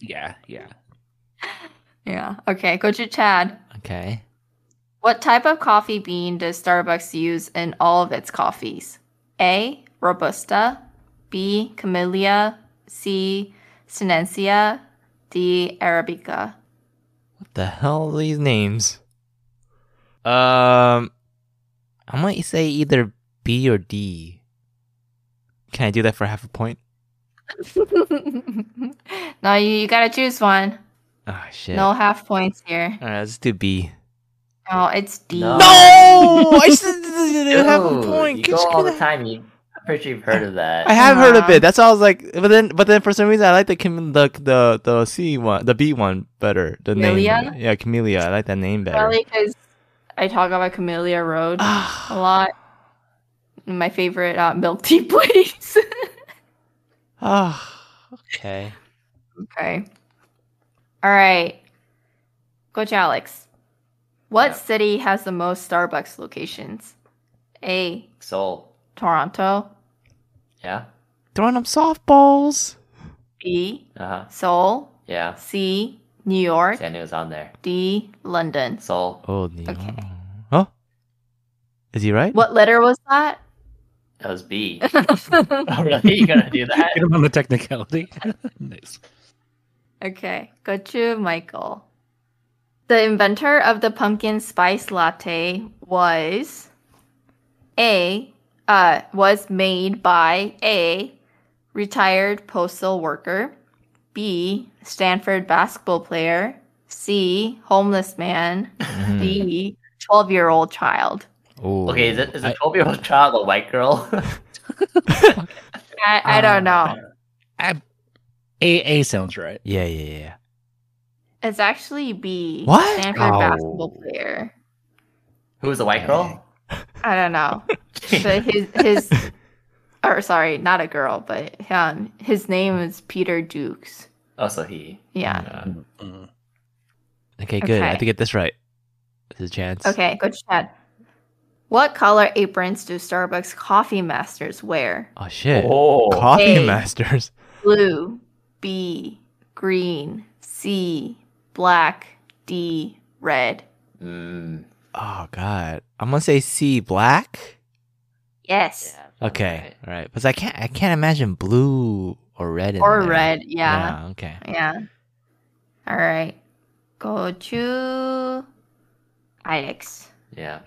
Yeah, yeah. yeah. Okay, go to Chad. Okay. What type of coffee bean does Starbucks use in all of its coffees? A. Robusta. B. Camellia. C. Sinensis. D. Arabica. What the hell are these names? Um, I might say either B or D. Can I do that for half a point? no, you, you gotta choose one. Oh shit. No half points here. All right, let's do B. Oh, it's D. No. No, I said half a point. You Get- go all get the time. You, I'm pretty sure you've heard of that. I have heard of Wow. it. That's all I was like, but then, but then for some reason, I like the the the the C one, the B one better. The Camellia? name, yeah, Camellia. I like that name better. Probably because I talk about Camellia Road a Ah, lot. my favorite uh, milk tea place. Ah, okay. okay. All right. Gochu Alex. What Yeah. city has the most Starbucks locations? A. Seoul. Toronto. Yeah. Throwing up softballs. B. Uh huh. Seoul. Yeah. C. New York. See, I knew it was on there. D. London. Seoul. Oh, the Okay. Huh? Is he right? What letter was that? That was B. oh, really? You gonna do that? Get him on the technicality. nice. Okay, go to Michael. The inventor of the pumpkin spice latte was A uh was made by A retired postal worker, B Stanford basketball player, C homeless man. D 12-year-old child. Ooh. Okay, is it is a I- twelve year old child a white girl? I, I don't know. A A sounds right. Yeah, yeah, yeah. It's actually B What? Stanford Oh. basketball player. Who was the white girl? I don't know. but his his or sorry, not a girl, but um his name is Peter Dukes. oh, so he. Yeah. Uh, Mm. Okay, good. I have Okay. to get this right. This is a chance. Okay, good Chad. What color aprons do Starbucks coffee masters wear? Oh shit. Oh. Coffee Hey. masters. Blue, B, green, C, black, D, red. Mm, Oh god. I'm gonna say C black. Yes. yeah, Okay. right. All right. Because I can't I can't imagine blue or red in Or there. red, yeah. Yeah, okay. Yeah. All right. Go to Alex. Yeah.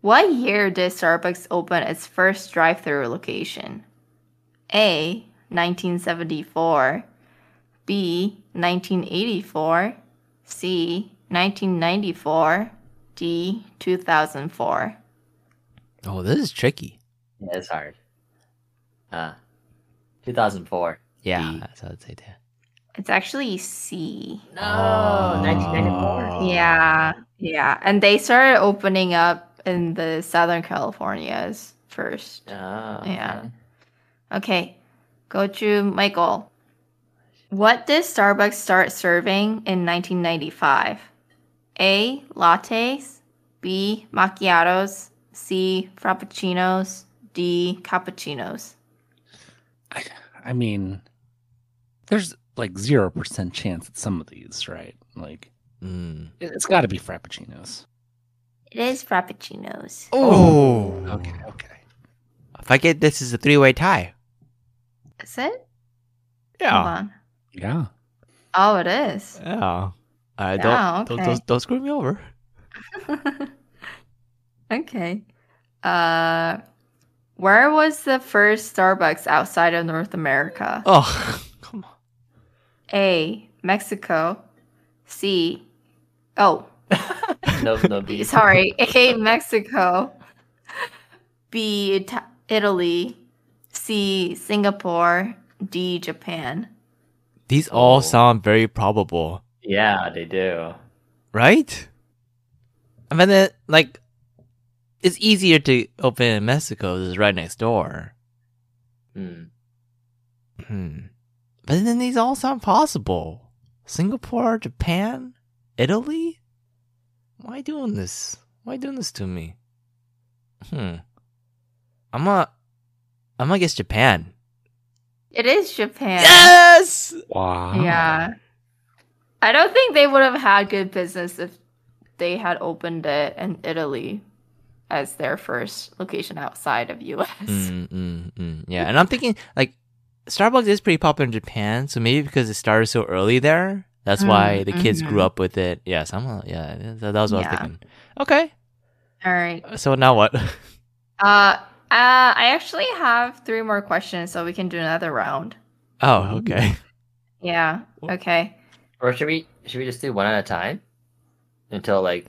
What year did Starbucks open its first drive through location? A. 1974. B. 1984. C. 1994. D. 2004. Oh, this is tricky. Yeah, it's hard. Uh, 2004. Yeah, D. that's what I'd say too. It's actually C. No, Oh. 1994. Yeah. Yeah. And they started opening up in the Southern Californias first. Oh, Yeah. okay. Okay, go to Michael. What did Starbucks start serving in 1995? A. Lattes. B. Macchiatos. C. Frappuccinos. D. Cappuccinos. I, I mean, there's like zero percent chance at some of these, right? Like, Mm. it- it's got to be frappuccinos. It is Frappuccinos. Oh. Okay, okay. If I get this is a three way tie. Is it? Hold Yeah. On. Yeah. Oh, it is. Yeah. I don't, don't, don't don't screw me over. okay. Uh, where was the first Starbucks outside of North America? Oh, come on. A. Mexico. C. Oh, no, no B. sorry. A. Mexico. B. Ita- Italy. C. Singapore. D. Japan. These all sound very probable, Yeah, they do. right? I mean, it, like, it's easier to open in Mexico. It's right next door. Hmm. Hmm. But then these all sound possible. Singapore, Japan, Italy. Why doing this? Why doing this to me? Hmm. I'm gonna. I'm gonna guess Japan. It is Japan. Yes. Wow. Yeah. I don't think they would have had good business if they had opened it in Italy as their first location outside of US. Mm, mm, mm. Yeah, and I'm thinking like Starbucks is pretty popular in Japan, so maybe because it started so early there, that's why Mm, the kids grew mhm. up with it. Yeah, some yeah, that, that was what I was thinking. Okay, All right. so now what? Uh, uh, I actually have three more questions, so we can do another round. oh, okay. Yeah. Okay. Or should we should we just do one at a time until like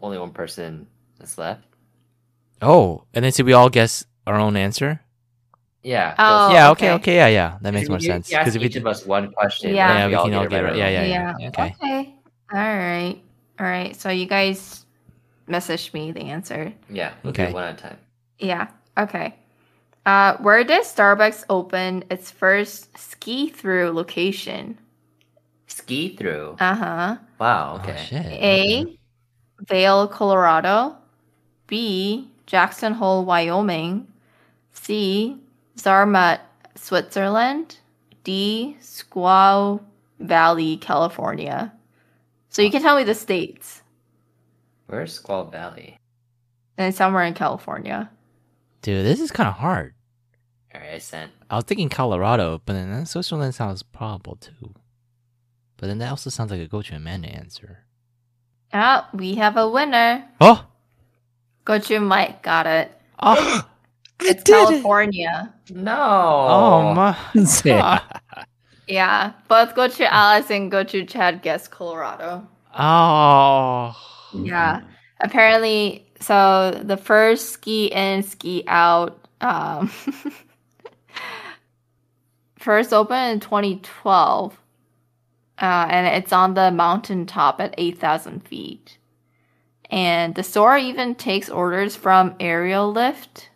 only one person is left? Oh, and then should we all guess our own answer? Yeah. Oh, yeah. Okay. okay. Okay. Yeah. Yeah. That If makes you- more you- sense. Because if each of us one question. Yeah. yeah, and we all can all it get it. right. Yeah. Yeah. Yeah. Yeah. Okay. Okay. All right. All right. So you guys message me the answer. Yeah. We'll Okay. one at a time. Yeah. Okay. Uh, where did Starbucks open its first ski through location? Ski through. Uh huh. Wow. Oh, Okay. shit. A. Vail, Colorado. B. Jackson Hole, Wyoming. C. Zermatt, Switzerland. D. Squaw Valley, California. So you can tell me the states. Where's Squaw Valley? And somewhere in California. Dude, this is kind of hard. All right, I sent. I was thinking Colorado, but then Switzerland sounds probable too. But then that also sounds like a Gochu Amanda answer. Ah, we have a winner. Oh! Go to Mike. Got it. Oh! It's California. No. Oh, my. Yeah. Yeah, both Gochu Alice and Gochu Chad guessed Colorado. Oh. Yeah. Apparently, so the first ski in, ski out, um, first opened in 2012, uh, and it's on the mountaintop at 8,000 feet. And the store even takes orders from Aerial Lift.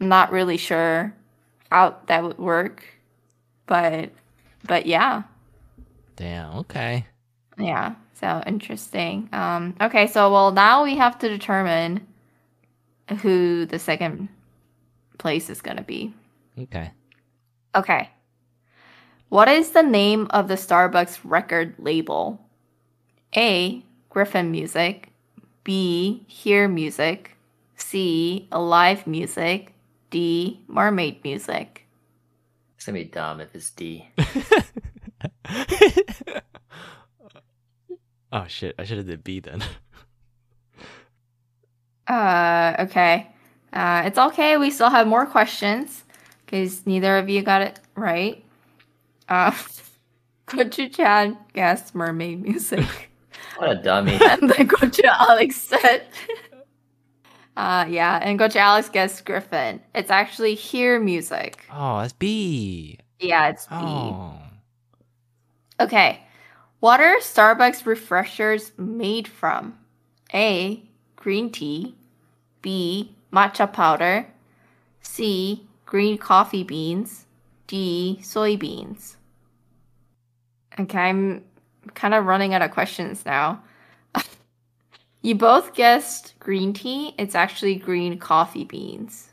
I'm not really sure how that would work, but but yeah. Damn, okay. Yeah, so interesting. Um, okay, so well now we have to determine who the second place is gonna be. Okay. Okay. What is the name of the Starbucks record label? A. Griffin Music. B. Hear Music. C. Alive Music. D. Mermaid Music. It's gonna be dumb if it's D. oh shit, I should have did B then. Uh, okay. Uh, it's okay. We still have more questions because neither of you got it right. Uh, Gochu Chad guessed mermaid music, What a dummy. and then Gochu Alex said. Uh, yeah, and Gochu Alex guessed Griffin. It's actually hear music. Oh, that's B. Yeah, it's B. Oh. Okay. What are Starbucks refreshers made from? A. Green tea. B. Matcha powder. C. Green coffee beans. D. Soybeans. Okay, I'm kind of running out of questions now. you both guessed green tea. It's actually green coffee beans.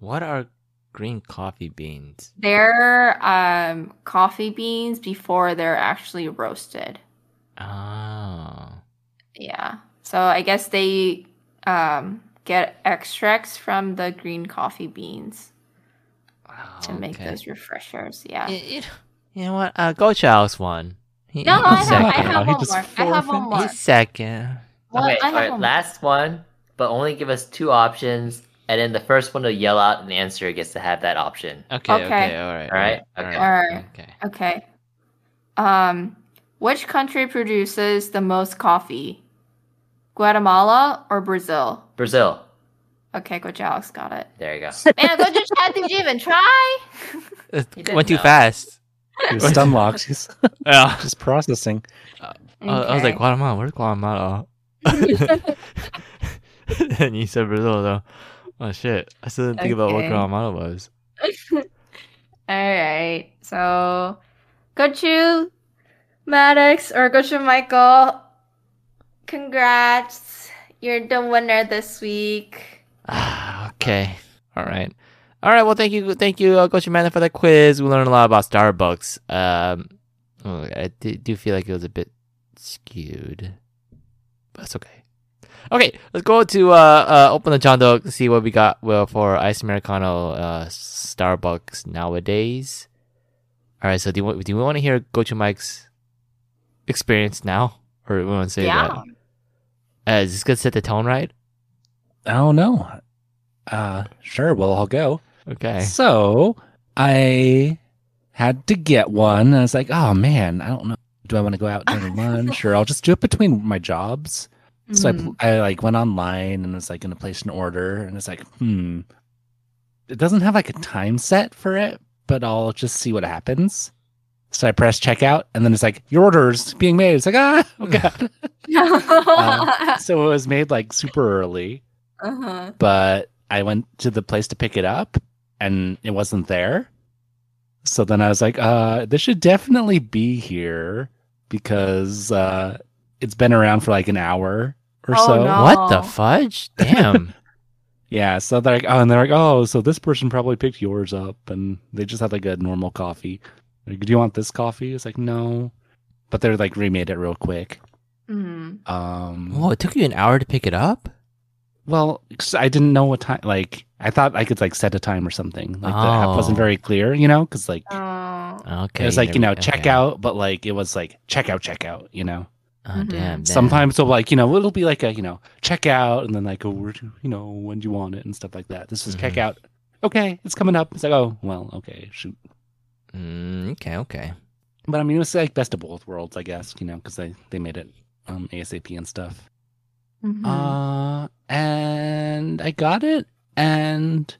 What are green coffee beans? They're um, coffee beans before they're actually roasted. Oh. Yeah. So I guess they um, get extracts from the green coffee beans to make Okay. those refreshers. Yeah. Y- y- You know what? Uh, go Charles one. He, no, he's I have, I second. have one more. I have one more. He's second. Well, okay, all right, one last one, but only give us two options, and then the first one to yell out an answer gets to have that option. Okay, okay, Okay. all right. All right, all okay. Alright. Okay. Okay. Um, which country produces the most coffee? Guatemala or Brazil? Brazil. Okay, Gochu Alex got it. There you go. Man, go to chat. Did you even try? It He went too know. fast. He was stun locked. He's Yeah. just processing. I, I was like, Guatemala, where's Guatemala? and you said Brazil, though. Oh, shit. I still didn't think about what Okay. Guatemala was. All right. So, Gochu Maddox or Gochu Michael. Congrats. You're the winner this week. Ah, okay. All right. All right. Well, thank you, thank you, uh, Gochu Amanda, for the quiz. We learned a lot about Starbucks. Um, oh, I do feel like it was a bit skewed, but that's okay. Okay, let's go to uh, uh open the jangdok to see what we got well for ice americano uh Starbucks nowadays. All right. So do you want do you want to hear Coach Mike's experience now, or we want to say yeah. that? Uh, is this gonna set the tone right? Oh no. Uh sure, well I'll go. Okay. So I had to get one. I was like, oh man, I don't know. Do I want to go out during lunch or I'll just do it between my jobs? So I, Mhm. I like went online and was like going to place an order and it's like, hmm, it doesn't have like a time set for it, but I'll just see what happens. So I press checkout and then it's like, your order's being made. It's like, ah, oh god. Uh, so it was made like super early, uh-huh. but I went to the place to pick it up and it wasn't there. So then I was like, uh, this should definitely be here because uh, it's been around for like an hour or Oh, so. no. What the fudge? Damn. Yeah, so they're like, oh, and they're like, oh, so this person probably picked yours up, and they just had like a normal coffee. Like, do you want this coffee? It's like, no, but they're like remade it real quick. Mhm. Um, Whoa, it took you an hour to pick it up? well, 'cause I didn't know what time. Like, I thought I could like set a time or something. Like, the app wasn't Oh. very clear, you know, because like Oh. Okay. it was like you know never- check okay. out, but like it was like check out, check out, you know. Oh, Mhm. damn, damn. Sometimes so like you know it'll be like a you know check out, and then like oh, where do- you know when do you want it and stuff like that. This is check Mhm. out. Okay, it's coming up. It's like oh well, okay, shoot. Mm, okay, okay. But I mean, it was like best of both worlds, I guess, you know, because they they made it um ASAP and stuff. Mhm. Uh, and I got it, and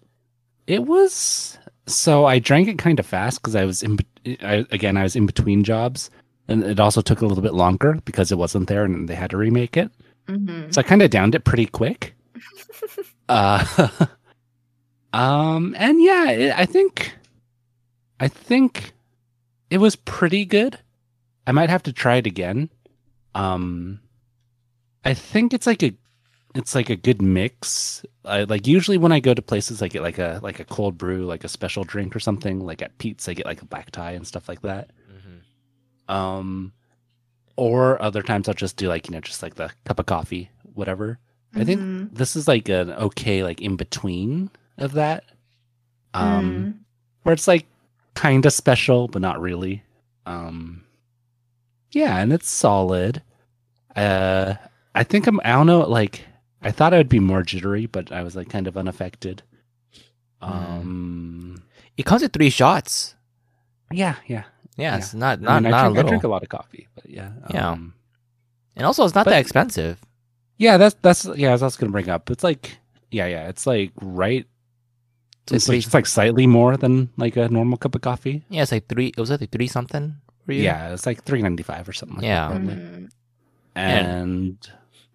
it was so I drank it kind of fast because I was in I, again I was in between jobs, and it also took a little bit longer because it wasn't there and they had to remake it. Mhm. So I kind of downed it pretty quick. uh, um, and yeah, it, I think, I think it was pretty good. I might have to try it again. Um, I think it's like a, it's like a good mix. I, like usually when I go to places, I get like a like a cold brew, like a special drink or something. Like at Pete's, I get like a black tie and stuff like that. Mm-hmm. Um, or other times I'll just do like you know just like the cup of coffee, whatever. I think Mhm. this is like an okay like in between of that. Um, Mm. where it's like kind of special but not really. Um, yeah, and it's solid. Uh, I think I'm. I don't know. Like I thought I would be more jittery, but I was like kind of unaffected. Mm. Um, It comes with three shots. yeah, yeah. Yeah, Yeah. it's not I not I, drink, a I little. drink a lot of coffee, but yeah, Yeah. um, and also, it's not But- that expensive. Yeah, that's that's yeah. I was gonna bring up, it's like yeah, yeah. It's like right. So It's like, it's like slightly more than like a normal cup of coffee. yeah, it's like three. It was like three something for you. Yeah, it's like three ninety five or something. like Yeah. that. Mhm. and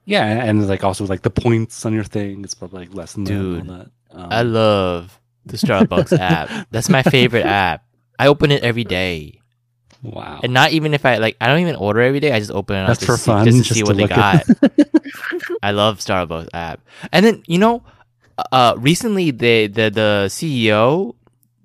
yeah, and like also like the points on your thing, it's probably like less than Dude, that. Um, I love the Starbucks app. That's my favorite app. I open it every day, wow. and not even if I like. I don't even order every day. I just open it up That's to for see, fun, just to just see to what they got. I love Starbucks app. And then you know, uh, recently the the the CEO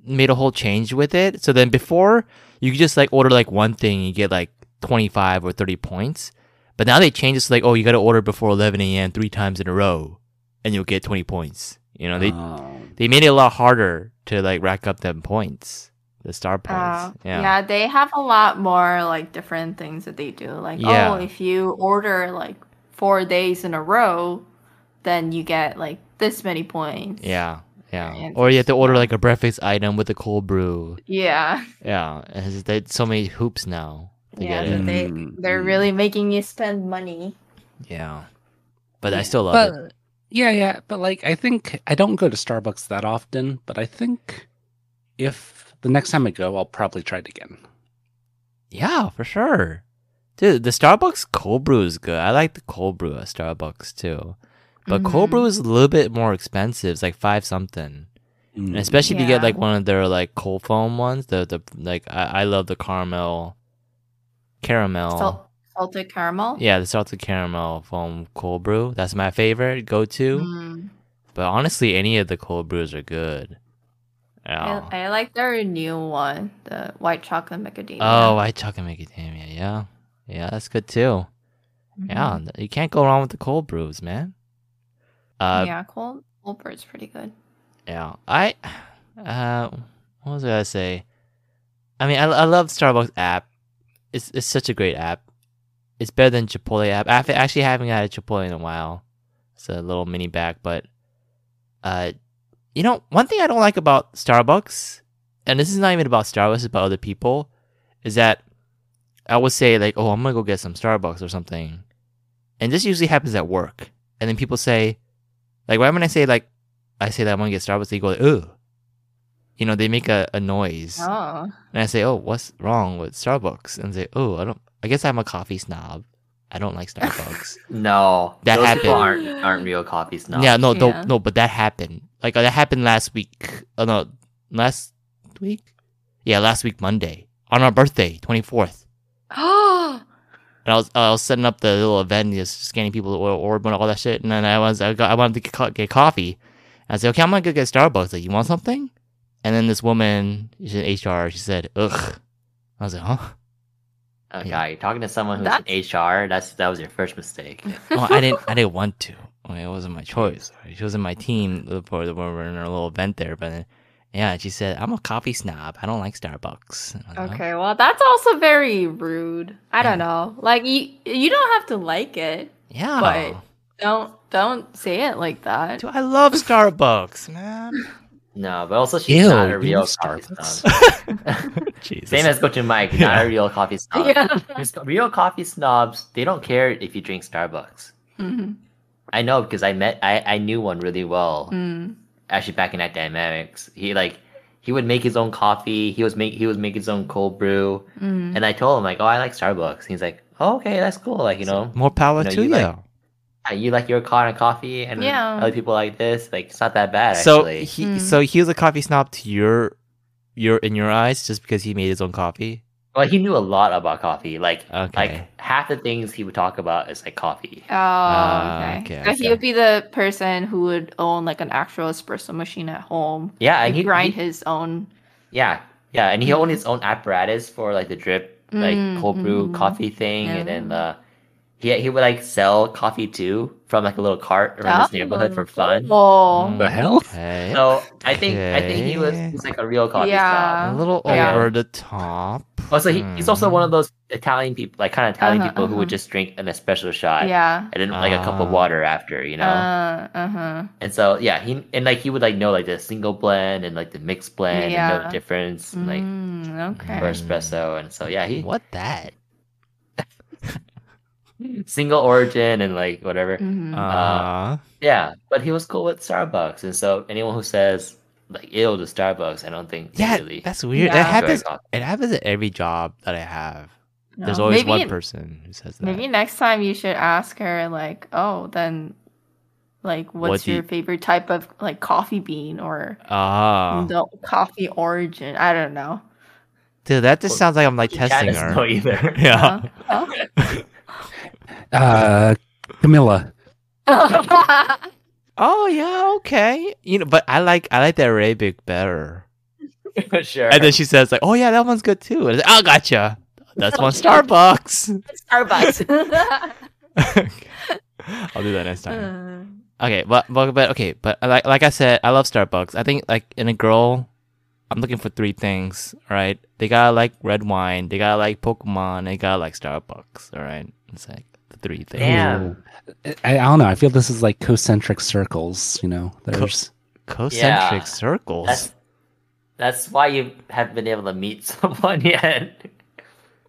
made a whole change with it. So then before you could just like order like one thing, you get like twenty five or thirty points. But now they changed it to like, oh, you got to order before eleven a.m. three times in a row, and you'll get twenty points. You know, they Um, they made it a lot harder to like rack up them points, the star Uh, yeah. yeah. they have a lot more like different things that they do. Like, Yeah. oh, if you order like four days in a row, then you get like this many points. Yeah. Yeah. And Or you have to order like a breakfast item with a cold brew. Yeah. Yeah. And it's- so many hoops now to Yeah, get it. they they're really making you spend money. Yeah. But I still love but it. yeah, yeah. But like, I think I don't go to Starbucks that often, but I think if the next time I go, I'll probably try it again. Yeah, for sure. Dude, the Starbucks cold brew is good. I like the cold brew at Starbucks too. But cold Mhm. brew is a little bit more expensive. It's like five something. And especially if you get like one of their like cold foam ones. The the like I, I love the caramel caramel. Salt, salted caramel. Yeah, the salted caramel foam cold brew. That's my favorite go to. Mm. But honestly, any of the cold brews are good. Yeah. I, I like their new one, the white chocolate macadamia. oh, white chocolate macadamia. Yeah, yeah, that's good too. Mhm. Yeah, you can't go wrong with the cold brews, man. Uh, yeah. cold cold brew is pretty good. Yeah. I, uh, what was I gonna say? I mean, I, I love Starbucks app. It's it's such a great app. It's better than Chipotle app. I actually haven't had a Chipotle in a while. It's a little mini bag, but uh, you know, one thing I don't like about Starbucks, and this is not even about Starbucks, it's about other people, is that I would say like, oh, I'm gonna go get some Starbucks or something, and this usually happens at work, and then people say, like, why when I say like, I say that I'm gonna get Starbucks, they go, like, ugh, you know, they make a, a noise, Oh, and I say, oh, what's wrong with Starbucks? And they say, oh, I don't, I guess I'm a coffee snob. I don't like Starbucks. No, That those happened. people aren't aren't real coffee snobs. Yeah, no, Yeah. no, no, but that happened like that happened last week. Oh no, last week. Yeah, last week Monday on our birthday, twenty fourth. Oh, And I was I was setting up the little event, just scanning people or orb and all that shit. And then I was I got I wanted to get, co- get coffee. I said, okay, I'm gonna go get Starbucks. Like, you want something? And then this woman, she's in HR. She said, ugh. I was like, huh? Okay, Yeah. you're talking to someone who's That's- in HR. That's that was your first mistake. well, I didn't I didn't want to. Okay, it wasn't my choice. Right? She was in my team for the when we were in our little event there. But yeah, she said, I'm a coffee snob. I don't like Starbucks. And I was like, okay. Well, that's also very rude. I don't know. Like you, you don't have to like it. Yeah. But- Don't don't say it like that. Dude, I love Starbucks, man. No, but also she's Ew, not a real love coffee Starbucks. snob. Jesus. Same as Gochu Mike, not a real coffee snob. Yeah. Real coffee snobs, they don't care if you drink Starbucks. Mhm. I know because I met, I, I knew one really well. Mm. Actually, back in that dynamics, he like he would make his own coffee. He was make he was make his own cold brew, Mm. and I told him like, oh, I like Starbucks. He's like, oh, okay, that's cool. Like you know, More power You know, to you you. like- uh, you like your kind of coffee, and Yeah. other people like this. Like it's not that bad. so actually. he Mm. so he was a coffee snob to your your in your eyes just because he made his own coffee. Well, he knew a lot about coffee. Like Okay. like half the things he would talk about is like coffee. Oh, Ah, okay. okay, So he would be the person who would own like an actual espresso machine at home. Yeah, and and he grind he- his own. Yeah, yeah, and he owned his own apparatus for like the drip, like Mm, cold brew mm. coffee thing, and then uh, he he would like sell coffee too from like a little cart around his neighborhood for fun. Oh, Mm, The hell? Mm. Okay. So I think I think he was Okay. he's like a real coffee Yeah. a little Yeah. over the top. Snob. Also, he, he's also one of those Italian people, like kind of Italian Uh-huh, people who would uh-huh. just drink an espresso shot yeah. and then like a cup of Ah. water after, you know. Uh, uh-huh. and so yeah, he and like he would like know like the single blend and like the mixed blend and know the difference like Mm, okay. for espresso, and so yeah, he What that? single origin and like whatever. Mhm. Uh, Yeah, but he was cool with Starbucks, and so anyone who says like ill to Starbucks, I don't think yeah, really that's weird. Yeah. It happens. It happens at every job that I have. There's always Maybe- one person who says that. Maybe next time you should ask her like, oh, then like what's What your you- favorite type of like coffee bean or Ah, the coffee origin? I don't know. dude, that just sounds like I'm like testing doesn't know her. either. Yeah. Uh, Uh, Camellia. Oh. Yeah, okay. You know, but I like I like the Arabica better. sure. And then she says like, "Oh yeah, that one's good too." And I like, oh, gotcha. That's one Starbucks. Starbucks. I'll do that next time. Uh, Okay, but but, but okay, but like like I said, I love Starbucks. I think like in a girl, I'm looking for three things. Right? they gotta like red wine, they gotta like Pokemon, they gotta like Starbucks. All right, it's like three things. Damn. I, I don't know. I feel this is like concentric circles. You know, there's Concentric Yeah. circles. That's that's why you haven't been able to meet someone yet.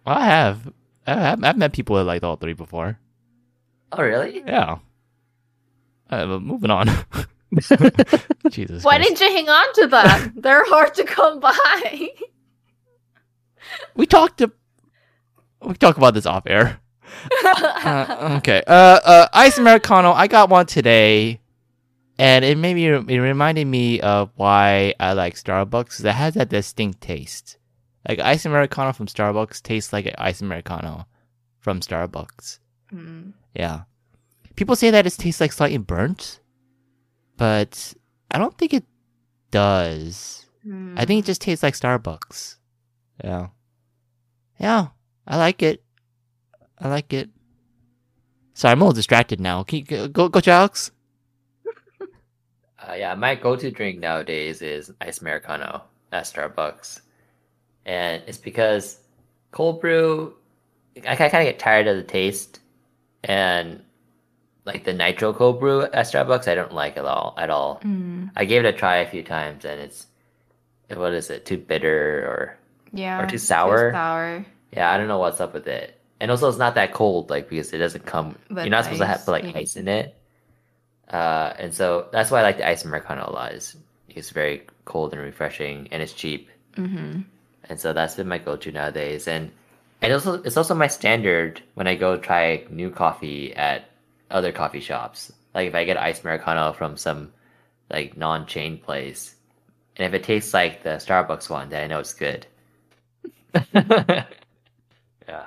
I have. I have. I've met people that liked all three before. Oh really? Yeah. Uh, but moving on. Jesus. Why Christ. didn't you hang on to them? They're hard to come by. we talked to? We talk about this off air. Uh, okay. Uh, uh, ice americano. I got one today, and it made me. It reminded me of why I like Starbucks. It has that distinct taste. Like ice americano from Starbucks tastes like an ice americano from Starbucks. Mm. Yeah. People say that it tastes like slightly burnt, but I don't think it does. I think it just tastes like Starbucks. Yeah. Yeah. I like it. I like it. Sorry, I'm a little distracted now. Can you, go, go, Alex? Uh, yeah, my go-to drink nowadays is ice americano at Starbucks, and it's because cold brew. I kind of get tired of the taste, and like the nitro cold brew at Starbucks, I don't like at all. At all. Mm. I gave it a try a few times, and it's what is it? Too bitter or Yeah. Or too sour? sour. yeah, I don't know what's up with it. And also, it's not that cold, like because it doesn't come. With you're not supposed to have put like yeah. ice in it. Uh, and so that's why I like the ice americano a lot. Is it's very cold and refreshing, and it's cheap. Mm-hmm. And so that's been my go-to nowadays. And and also, it's also my standard when I go try new coffee at other coffee shops. Like if I get ice americano from some like non-chain place, and if it tastes like the Starbucks one, then I know it's good. yeah.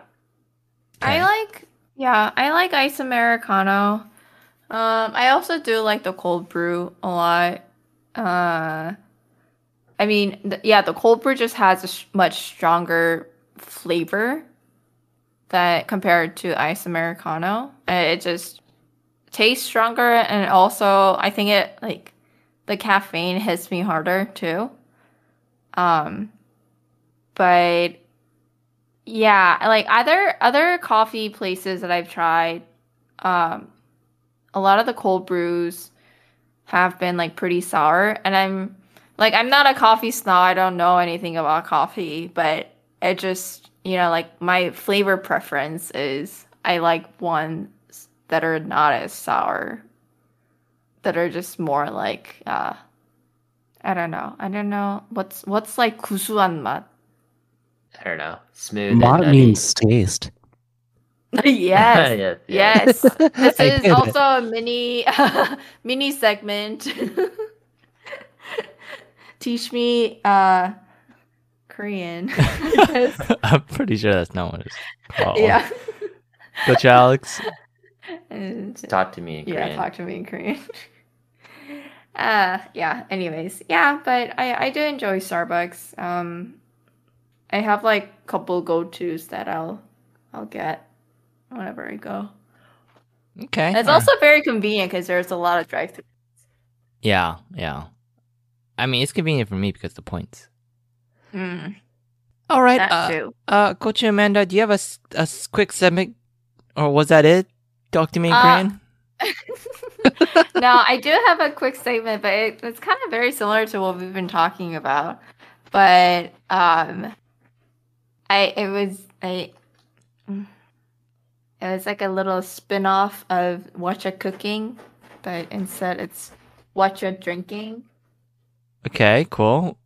I like yeah, I like ice americano. Um, I also do like the cold brew a lot. Uh, I mean, th- yeah, the cold brew just has a sh- much stronger flavor that compared to ice americano. Uh, It just tastes stronger, and also I think it like the caffeine hits me harder too. Um, but yeah, like other other coffee places that I've tried, um, a lot of the cold brews have been like pretty sour, and I'm like I'm not a coffee snob. I don't know anything about coffee, but it just you know like my flavor preference is I like ones that are not as sour, that are just more like uh, I don't know. I don't know what's what's like kusuan mat. I don't know. Smooth. and means taste. yes. yes. Yes. This is get it. also a mini mini segment. Teach me uh Korean. I'm pretty sure that's not what it's called. yeah. Coach Alex. And- Talk to me in Korean. yeah, talk to me in Korean. uh yeah, anyways. Yeah, but I I do enjoy Starbucks. Um I have like a couple go-tos that I'll I'll get whenever I go. Okay. And it's also very convenient because there's a lot of drive throughs. Yeah, yeah. I mean, it's convenient for me because the points. Mm, All right. that Uh, too. uh, Coach Amanda, do you have a, a quick segment, or was that it? Talk to me in Uh, Korean. no, I do have a quick statement, but it, it's kind of very similar to what we've been talking about. But um, I it was I it was like a little spin-off of Watcha Cooking, but instead it's Watcha Drinking. Okay, cool.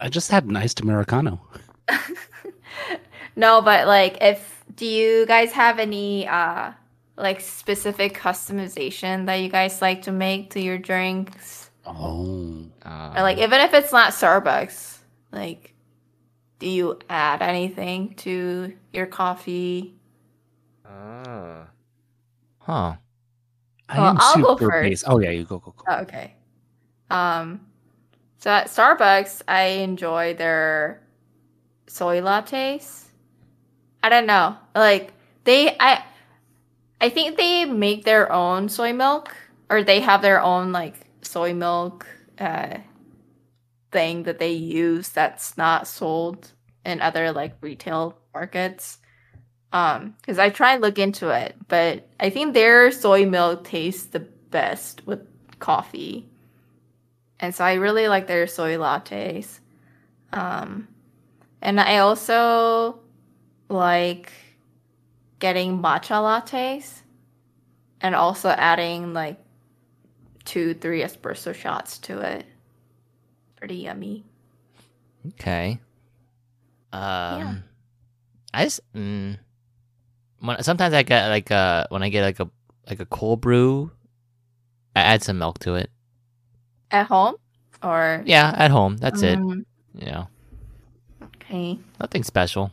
I just had an iced Americano. no, but like if do you guys have any uh like specific customization that you guys like to make to your drinks? Oh. Uh, Or like even if it's not Starbucks, like do you add anything to your coffee? Oh. huh. I Well, am I'll go first. Oh yeah, you go go go. Oh, okay. Um so at Starbucks I enjoy their soy lattes. I don't know. Like they I I think they make their own soy milk or they have their own like soy milk uh thing that they use that's not sold in other like retail markets. Um cuz I try and look into it, but I think their soy milk tastes the best with coffee. And so I really like their soy lattes. Um and I also like getting matcha lattes and also adding like two, three espresso shots to it. Pretty yummy. Okay. Um, I just mm, when sometimes I get like uh when I get like a like a cold brew, I add some milk to it. At home or Yeah, at home. That's it. Mm, You know, Okay. nothing special.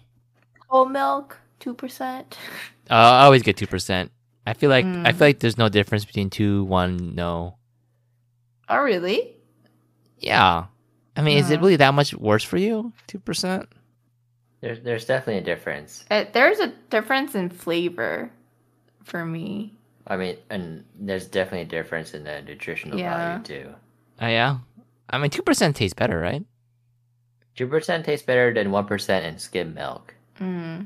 Whole milk, two percent. Uh, I always get two percent. I feel like I Mm. feel like there's no difference between two, one, no. Oh really? Yeah. I mean, is it Uh. really that much worse for you? Two percent. There's there's definitely a difference. Uh, there's a difference in flavor for me. I mean, and there's definitely a difference in the nutritional Yeah. value too. Oh yeah. I mean, two percent tastes better, right? Two percent tastes better than one percent in skim milk, Mm,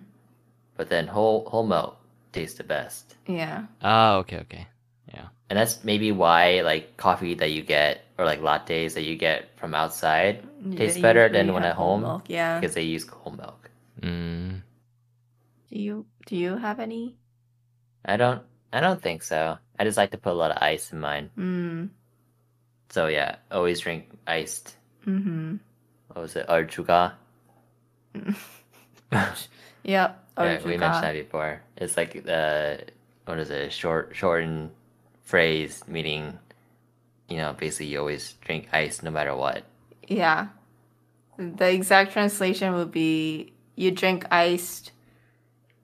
but then whole whole milk tastes the best. yeah. Oh, okay, okay. Yeah. And that's maybe why like coffee that you get or like lattes that you get from outside Tastes better than when have at whole home? Milk. Yeah. because they use whole milk. Mm. Do you do you have any? I don't I don't think so. I just like to put a lot of ice in mine. Mm. So yeah, always drink iced. Mm-hmm. What was it? Arjuga. Yep. Yeah, we mentioned that before. It's like uh, what is it? Short shortened phrase meaning you know, basically you always drink ice no matter what. Yeah. The exact translation would be you drink iced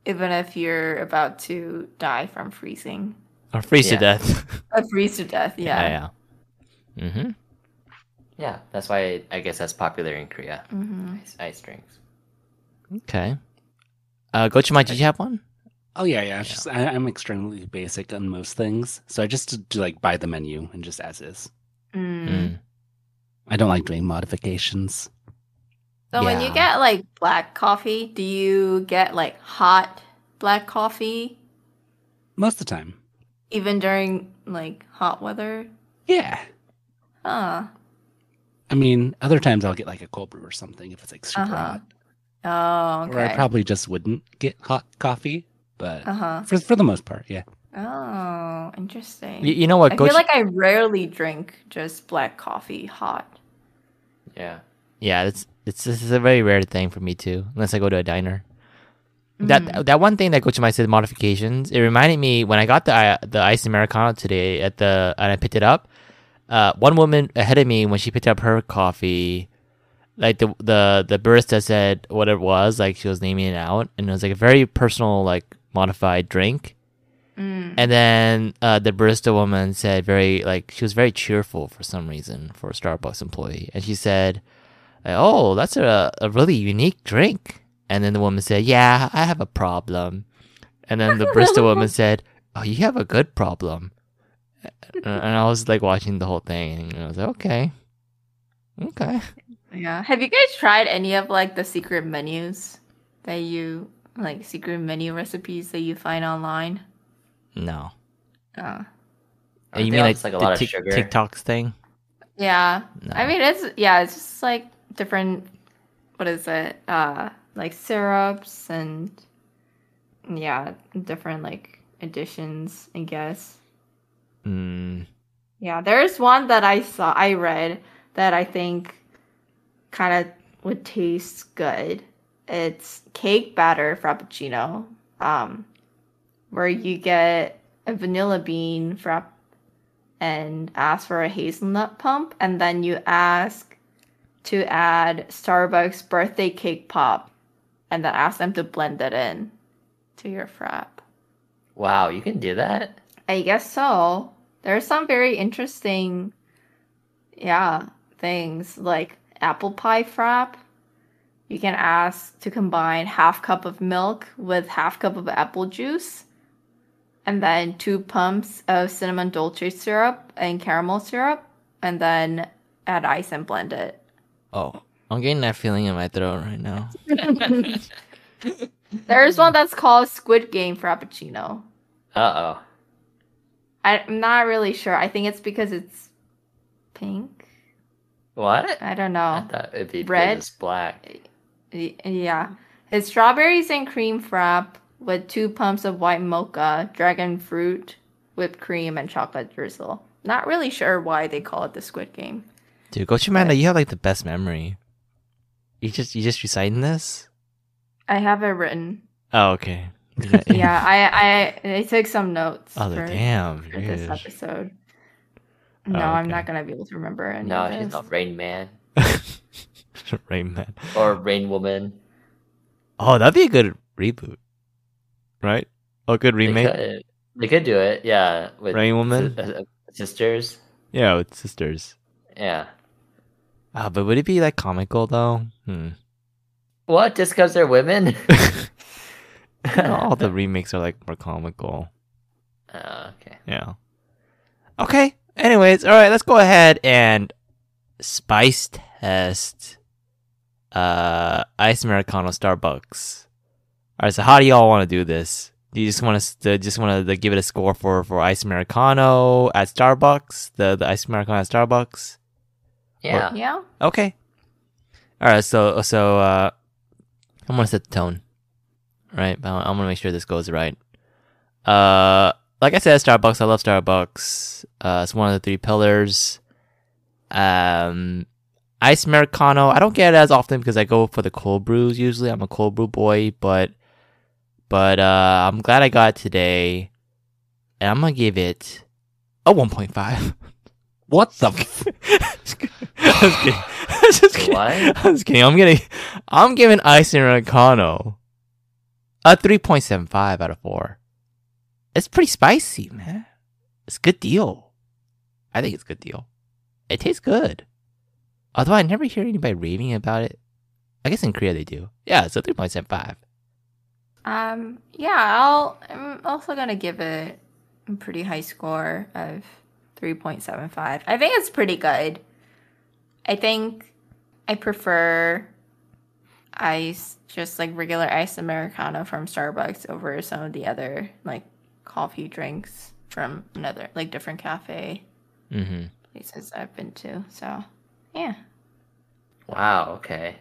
even if you're about to die from freezing. Or freeze to death. Uh, freeze to death, yeah. yeah. yeah. Mm-hmm. Yeah, that's why I guess that's popular in Korea. hmm Ice, ice drinks. Okay. Uh, Gochima, did you have one? Oh yeah, yeah. It's Just, I, I'm extremely basic on most things, so I just do, like buy the menu and just as is. Mm. Mm. I don't like doing modifications. So when you get like black coffee, do you get like hot black coffee Most of the time. even during like hot weather? Yeah. Huh. I mean, other times I'll get like a cold brew or something if it's like super Uh-huh. hot. Oh, Or I probably just wouldn't get hot coffee, but uh-huh. for for the most part, yeah. Oh, interesting. You, you know what? I feel Gochi- like I rarely drink just black coffee hot. Yeah. yeah, it's it's this is a very rare thing for me too, unless I go to a diner. That that one thing that Gochima said modifications. It reminded me when I got the uh, the iced americano today at the and I picked it up. Uh, one woman ahead of me when she picked up her coffee, like the the the barista said what it was, like she was naming it out, and it was like a very personal, like modified drink. Mm. And then uh, the barista woman said very like she was very cheerful for some reason for a Starbucks employee, and she said, "Oh, that's a a really unique drink." And then the woman said, "Yeah, I have a problem." And then the barista woman said, "Oh, you have a good problem." And and I was like watching the whole thing, and I was like, "Okay, okay." Yeah. Have you guys tried any of like the secret menus that you like secret menu recipes that you find online? No, Uh, you mean all like, like a the lot of Tik- sugar? TikToks thing? yeah. No. I mean, it's yeah, it's just like different. What is it? Uh, like syrups and yeah, different like additions. I guess. Mm, Yeah, there's one that I saw, I read that I think kind of would taste good. It's cake batter frappuccino, um, where you get a vanilla bean frap and ask for a hazelnut pump, and then you ask to add Starbucks birthday cake pop, and then ask them to blend it in to your frap. Wow, you can do that? I guess so. There's some very interesting, yeah, things like apple pie frap. You can ask to combine half cup of milk with half cup of apple juice, and then two pumps of cinnamon dolce syrup and caramel syrup, and then add ice and blend it. Oh, I'm getting that feeling in my throat right now. There's one that's called Squid Game Frappuccino. Uh oh. I'm not really sure. I think it's because it's pink. What? I don't know. I thought it'd be Red? It's black. Yeah. It's strawberries and cream frap with two pumps of white mocha, dragon fruit, whipped cream, and chocolate drizzle. Not really sure why they call it the Squid Game. Dude, Gochimanda, you have like the best memory. You just you just reciting this? I have it written. Oh, okay. Yeah, I I, I took some notes Oh, for, damn. for this episode. No, Oh, I'm not gonna be able to remember any No, of she's not Rain Man Rain Man. or Rain Woman. Oh, that'd be a good reboot, right? A good They remake. could, they could do it, yeah. With Rain Woman. uh, sisters. Yeah, with sisters. Yeah. Ah, but would it be like comical though? Hmm. What? Just because they're women? All the remakes are like more comical. Oh, okay. Yeah. Okay. Anyways, all right. Let's go ahead and spice test uh ice americano Starbucks. All right. So how do y'all want to do this? Do you just want to just want to give it a score for for ice americano at Starbucks? The the ice americano at Starbucks. Yeah. Yeah. Okay. All right. So so uh, I'm gonna set the tone. right? but I'm gonna make sure this goes right. Uh, like I said, Starbucks. I love Starbucks. Uh, it's one of the three pillars. Um, ice americano. I don't get it as often because I go for the cold brews. Usually, I'm a cold brew boy, but but uh, I'm glad I got it today, and I'm gonna give it a 1.5. What the? F- I was kidding. I was just kidding. What? I was kidding. I'm getting. I'm giving Ice and Americano a 3.75 out of four. It's pretty spicy, man. It's a good deal. I think it's a good deal. It tastes good. Although I never hear anybody raving about it. I guess in Korea they do. Yeah, it's a 3.75. Um, yeah, I'll. I'm also gonna give it a pretty high score of three point seven five. I think it's pretty good. I think I prefer ice, just like regular ice americano from Starbucks over some of the other like coffee drinks from another like different cafe Mm-hmm. places I've been to. So, yeah. Wow. Okay.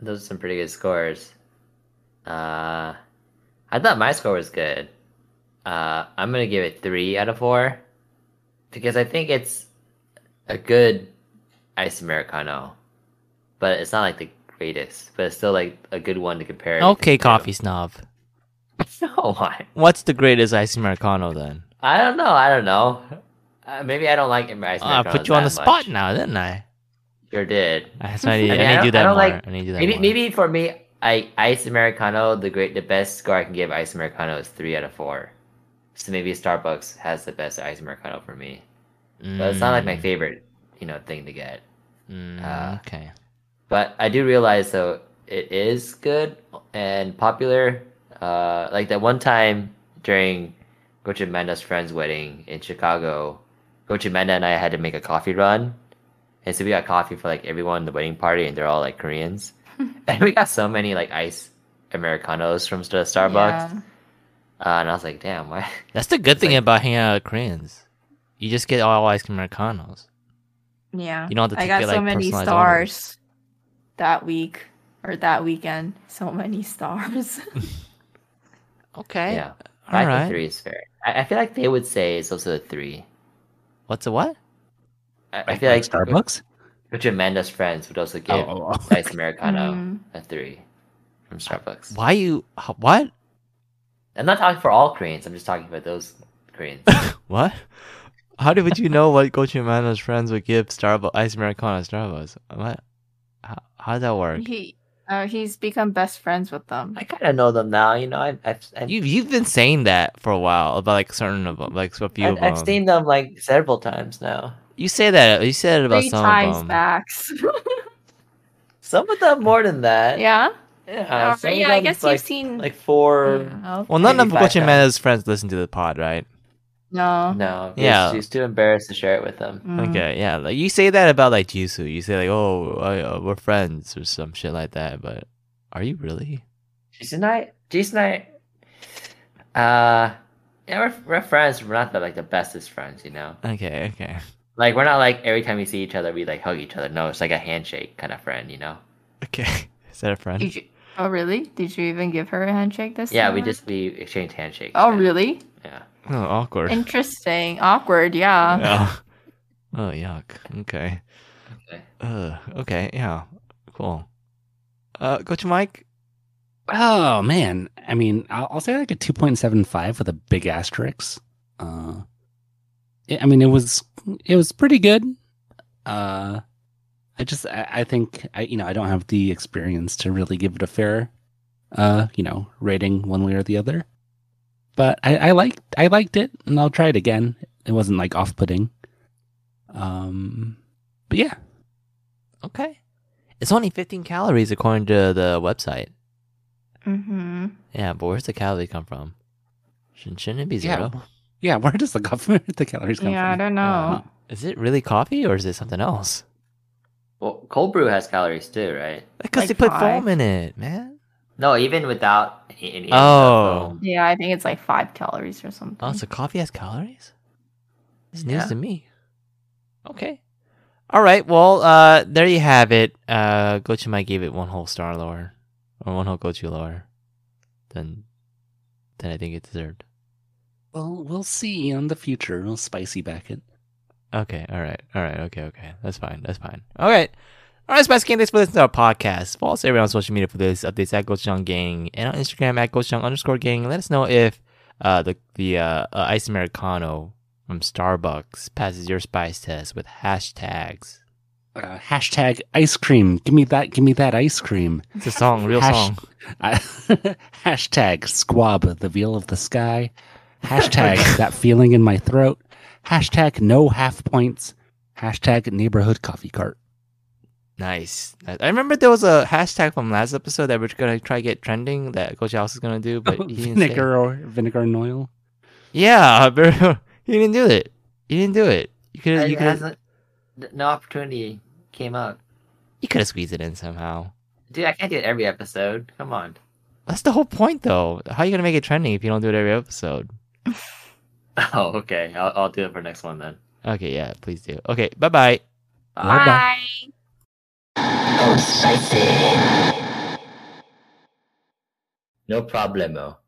Those are some pretty good scores. Uh, I thought my score was good. Uh, I'm gonna give it three out of four because I think it's a good ice americano, but it's not like the greatest. But it's still like a good one to compare. Okay, to. coffee snob. No, why? What's the greatest ice Americano then? I don't know. I don't know. Uh, maybe I don't like ice I put you on the that spot now, didn't I? Sure did. That's why I need, I I need I to do I that more. like- I need to do that Maybe more. maybe for me, I ice americano the great the best score I can give ice americano is three out of four. So maybe Starbucks has the best ice americano for me, but it's not like my Mm, favorite, you know, thing to get. mm, uh, okay. But I do realize though it is good and popular. Uh, like that one time during Coach Manda's friend's wedding in Chicago, Coach Manda and I had to make a coffee run, and so we got coffee for like everyone in the wedding party, and they're all like Koreans, and we got so many like ice americanos from the Starbucks, Yeah. Uh, and I was like, damn, why? That's the good thing like- about hanging out with Koreans. You just get all ice Americanos. Yeah. You don't have to I take got it, so like, many personalized stars that week or that weekend. So many stars. Okay. Yeah, All I right. think three is fair. I, I feel like they would say it's also a three. What's a what? I, I feel like Starbucks. Coach Amanda's friends would also give Oh, oh, oh. Ice Americano Mm. a three from Starbucks. Why you? What? I'm not talking for all Koreans. I'm just talking about those Koreans. What? How did would you know what Coach Amana's friends would give Starbucks ice Americano at Starbucks? What? How, how does that work? he, uh, he's become best friends with them. I kind of know them now. You know, I've I've, I've, You you've been saying that for a while about like certain of them, like a few I've, of I've seen them like several times now. You say that. You said it about Three some times of them. max. Some of them more than that. yeah. Yeah. Alright, yeah, I guess like, you've seen. like four. Yeah, okay. Well, none of Maybe Coach five friends listen to the pod, right? No. No, Yeah. yeah, she's too embarrassed to share it with them. Mm. Okay, yeah. Like you say that about like Jisoo. You say like, "Oh, I, uh, we're friends" or some shit like that. But are you really? Jason and I, Jason and I, uh, yeah, we're, we're friends. We're not the, like the bestest friends, you know. Okay, okay. Like we're not like every time we see each other we like hug each other. No, it's like a handshake kind of friend, you know. Okay. Is that a friend? Did you? Oh, really? Did you even give her a handshake this time? Yeah, time? we just we exchanged handshakes. Oh, yeah. really? Yeah. Oh, awkward. Interesting. Awkward. Yeah. Yeah. Oh, yuck. Okay. Okay. Uh, okay, yeah. Cool. Uh, Coach Mike? Oh man, I mean, I'll, I'll say like a two point seven five with a big asterisk. Uh, it- I mean, it was it was pretty good. Uh, I just I, I think I you know I don't have the experience to really give it a fair, uh, you know, rating one way or the other. But I, I liked I liked it, and I'll try it again. It wasn't like off putting. Um, but yeah, Okay. It's only 15 calories according to the website. Mm-hmm. Yeah, but where's the calorie come from? Shouldn't, shouldn't it be zero? yeah. yeah Where does the coffee, the calories come from? Yeah, I don't know. Is it really coffee or is it something else? Well, cold brew has calories too, right? Because Like they put five. foam in it, man. No, even without any. any Oh. foam. Yeah, I think it's like five calories or something. Oh, so coffee has calories? It's Yeah. news to me. Okay. All right. Well, uh, there you have it. Uh, Gochu Mike give it one whole star lower, or one whole Gochu lower, than than I think it deserved. Well, we'll see in the future. We'll spicy back it. Okay. All right. All right. Okay. Okay. That's fine. That's fine. All right. All right, Spice Gang, thanks for listening to our podcast. Follow us everywhere on social media for this updates at Gochujang Gang and on Instagram at Gochujang underscore gang. Let us know if uh, the the uh, uh, Ice Americano from Starbucks passes your spice test with hashtags. Uh, hashtag ice cream. Give me that. Give me that ice cream. It's a song, real Hash- song. I, hashtag squab the veal of the sky. Hashtag that feeling in my throat. Hashtag no half points. Hashtag neighborhood coffee cart. Nice. I I remember there was a hashtag from last episode that we're gonna try to get trending that Coach House is gonna do, but he didn't say- vinegar or vinegar and oil. Yeah, but he didn't do it. He didn't do it. You could It you could hasn't- no opportunity came up. you could have squeezed it in somehow. Dude, I can't do it every episode. Come on. That's the whole point, though. How are you gonna make it trending if you don't do it every episode? Oh, okay. I'll, I'll do it for next one then. Okay, yeah, please do. Okay, bye bye. Bye-bye. Oh, spicy. No problemo.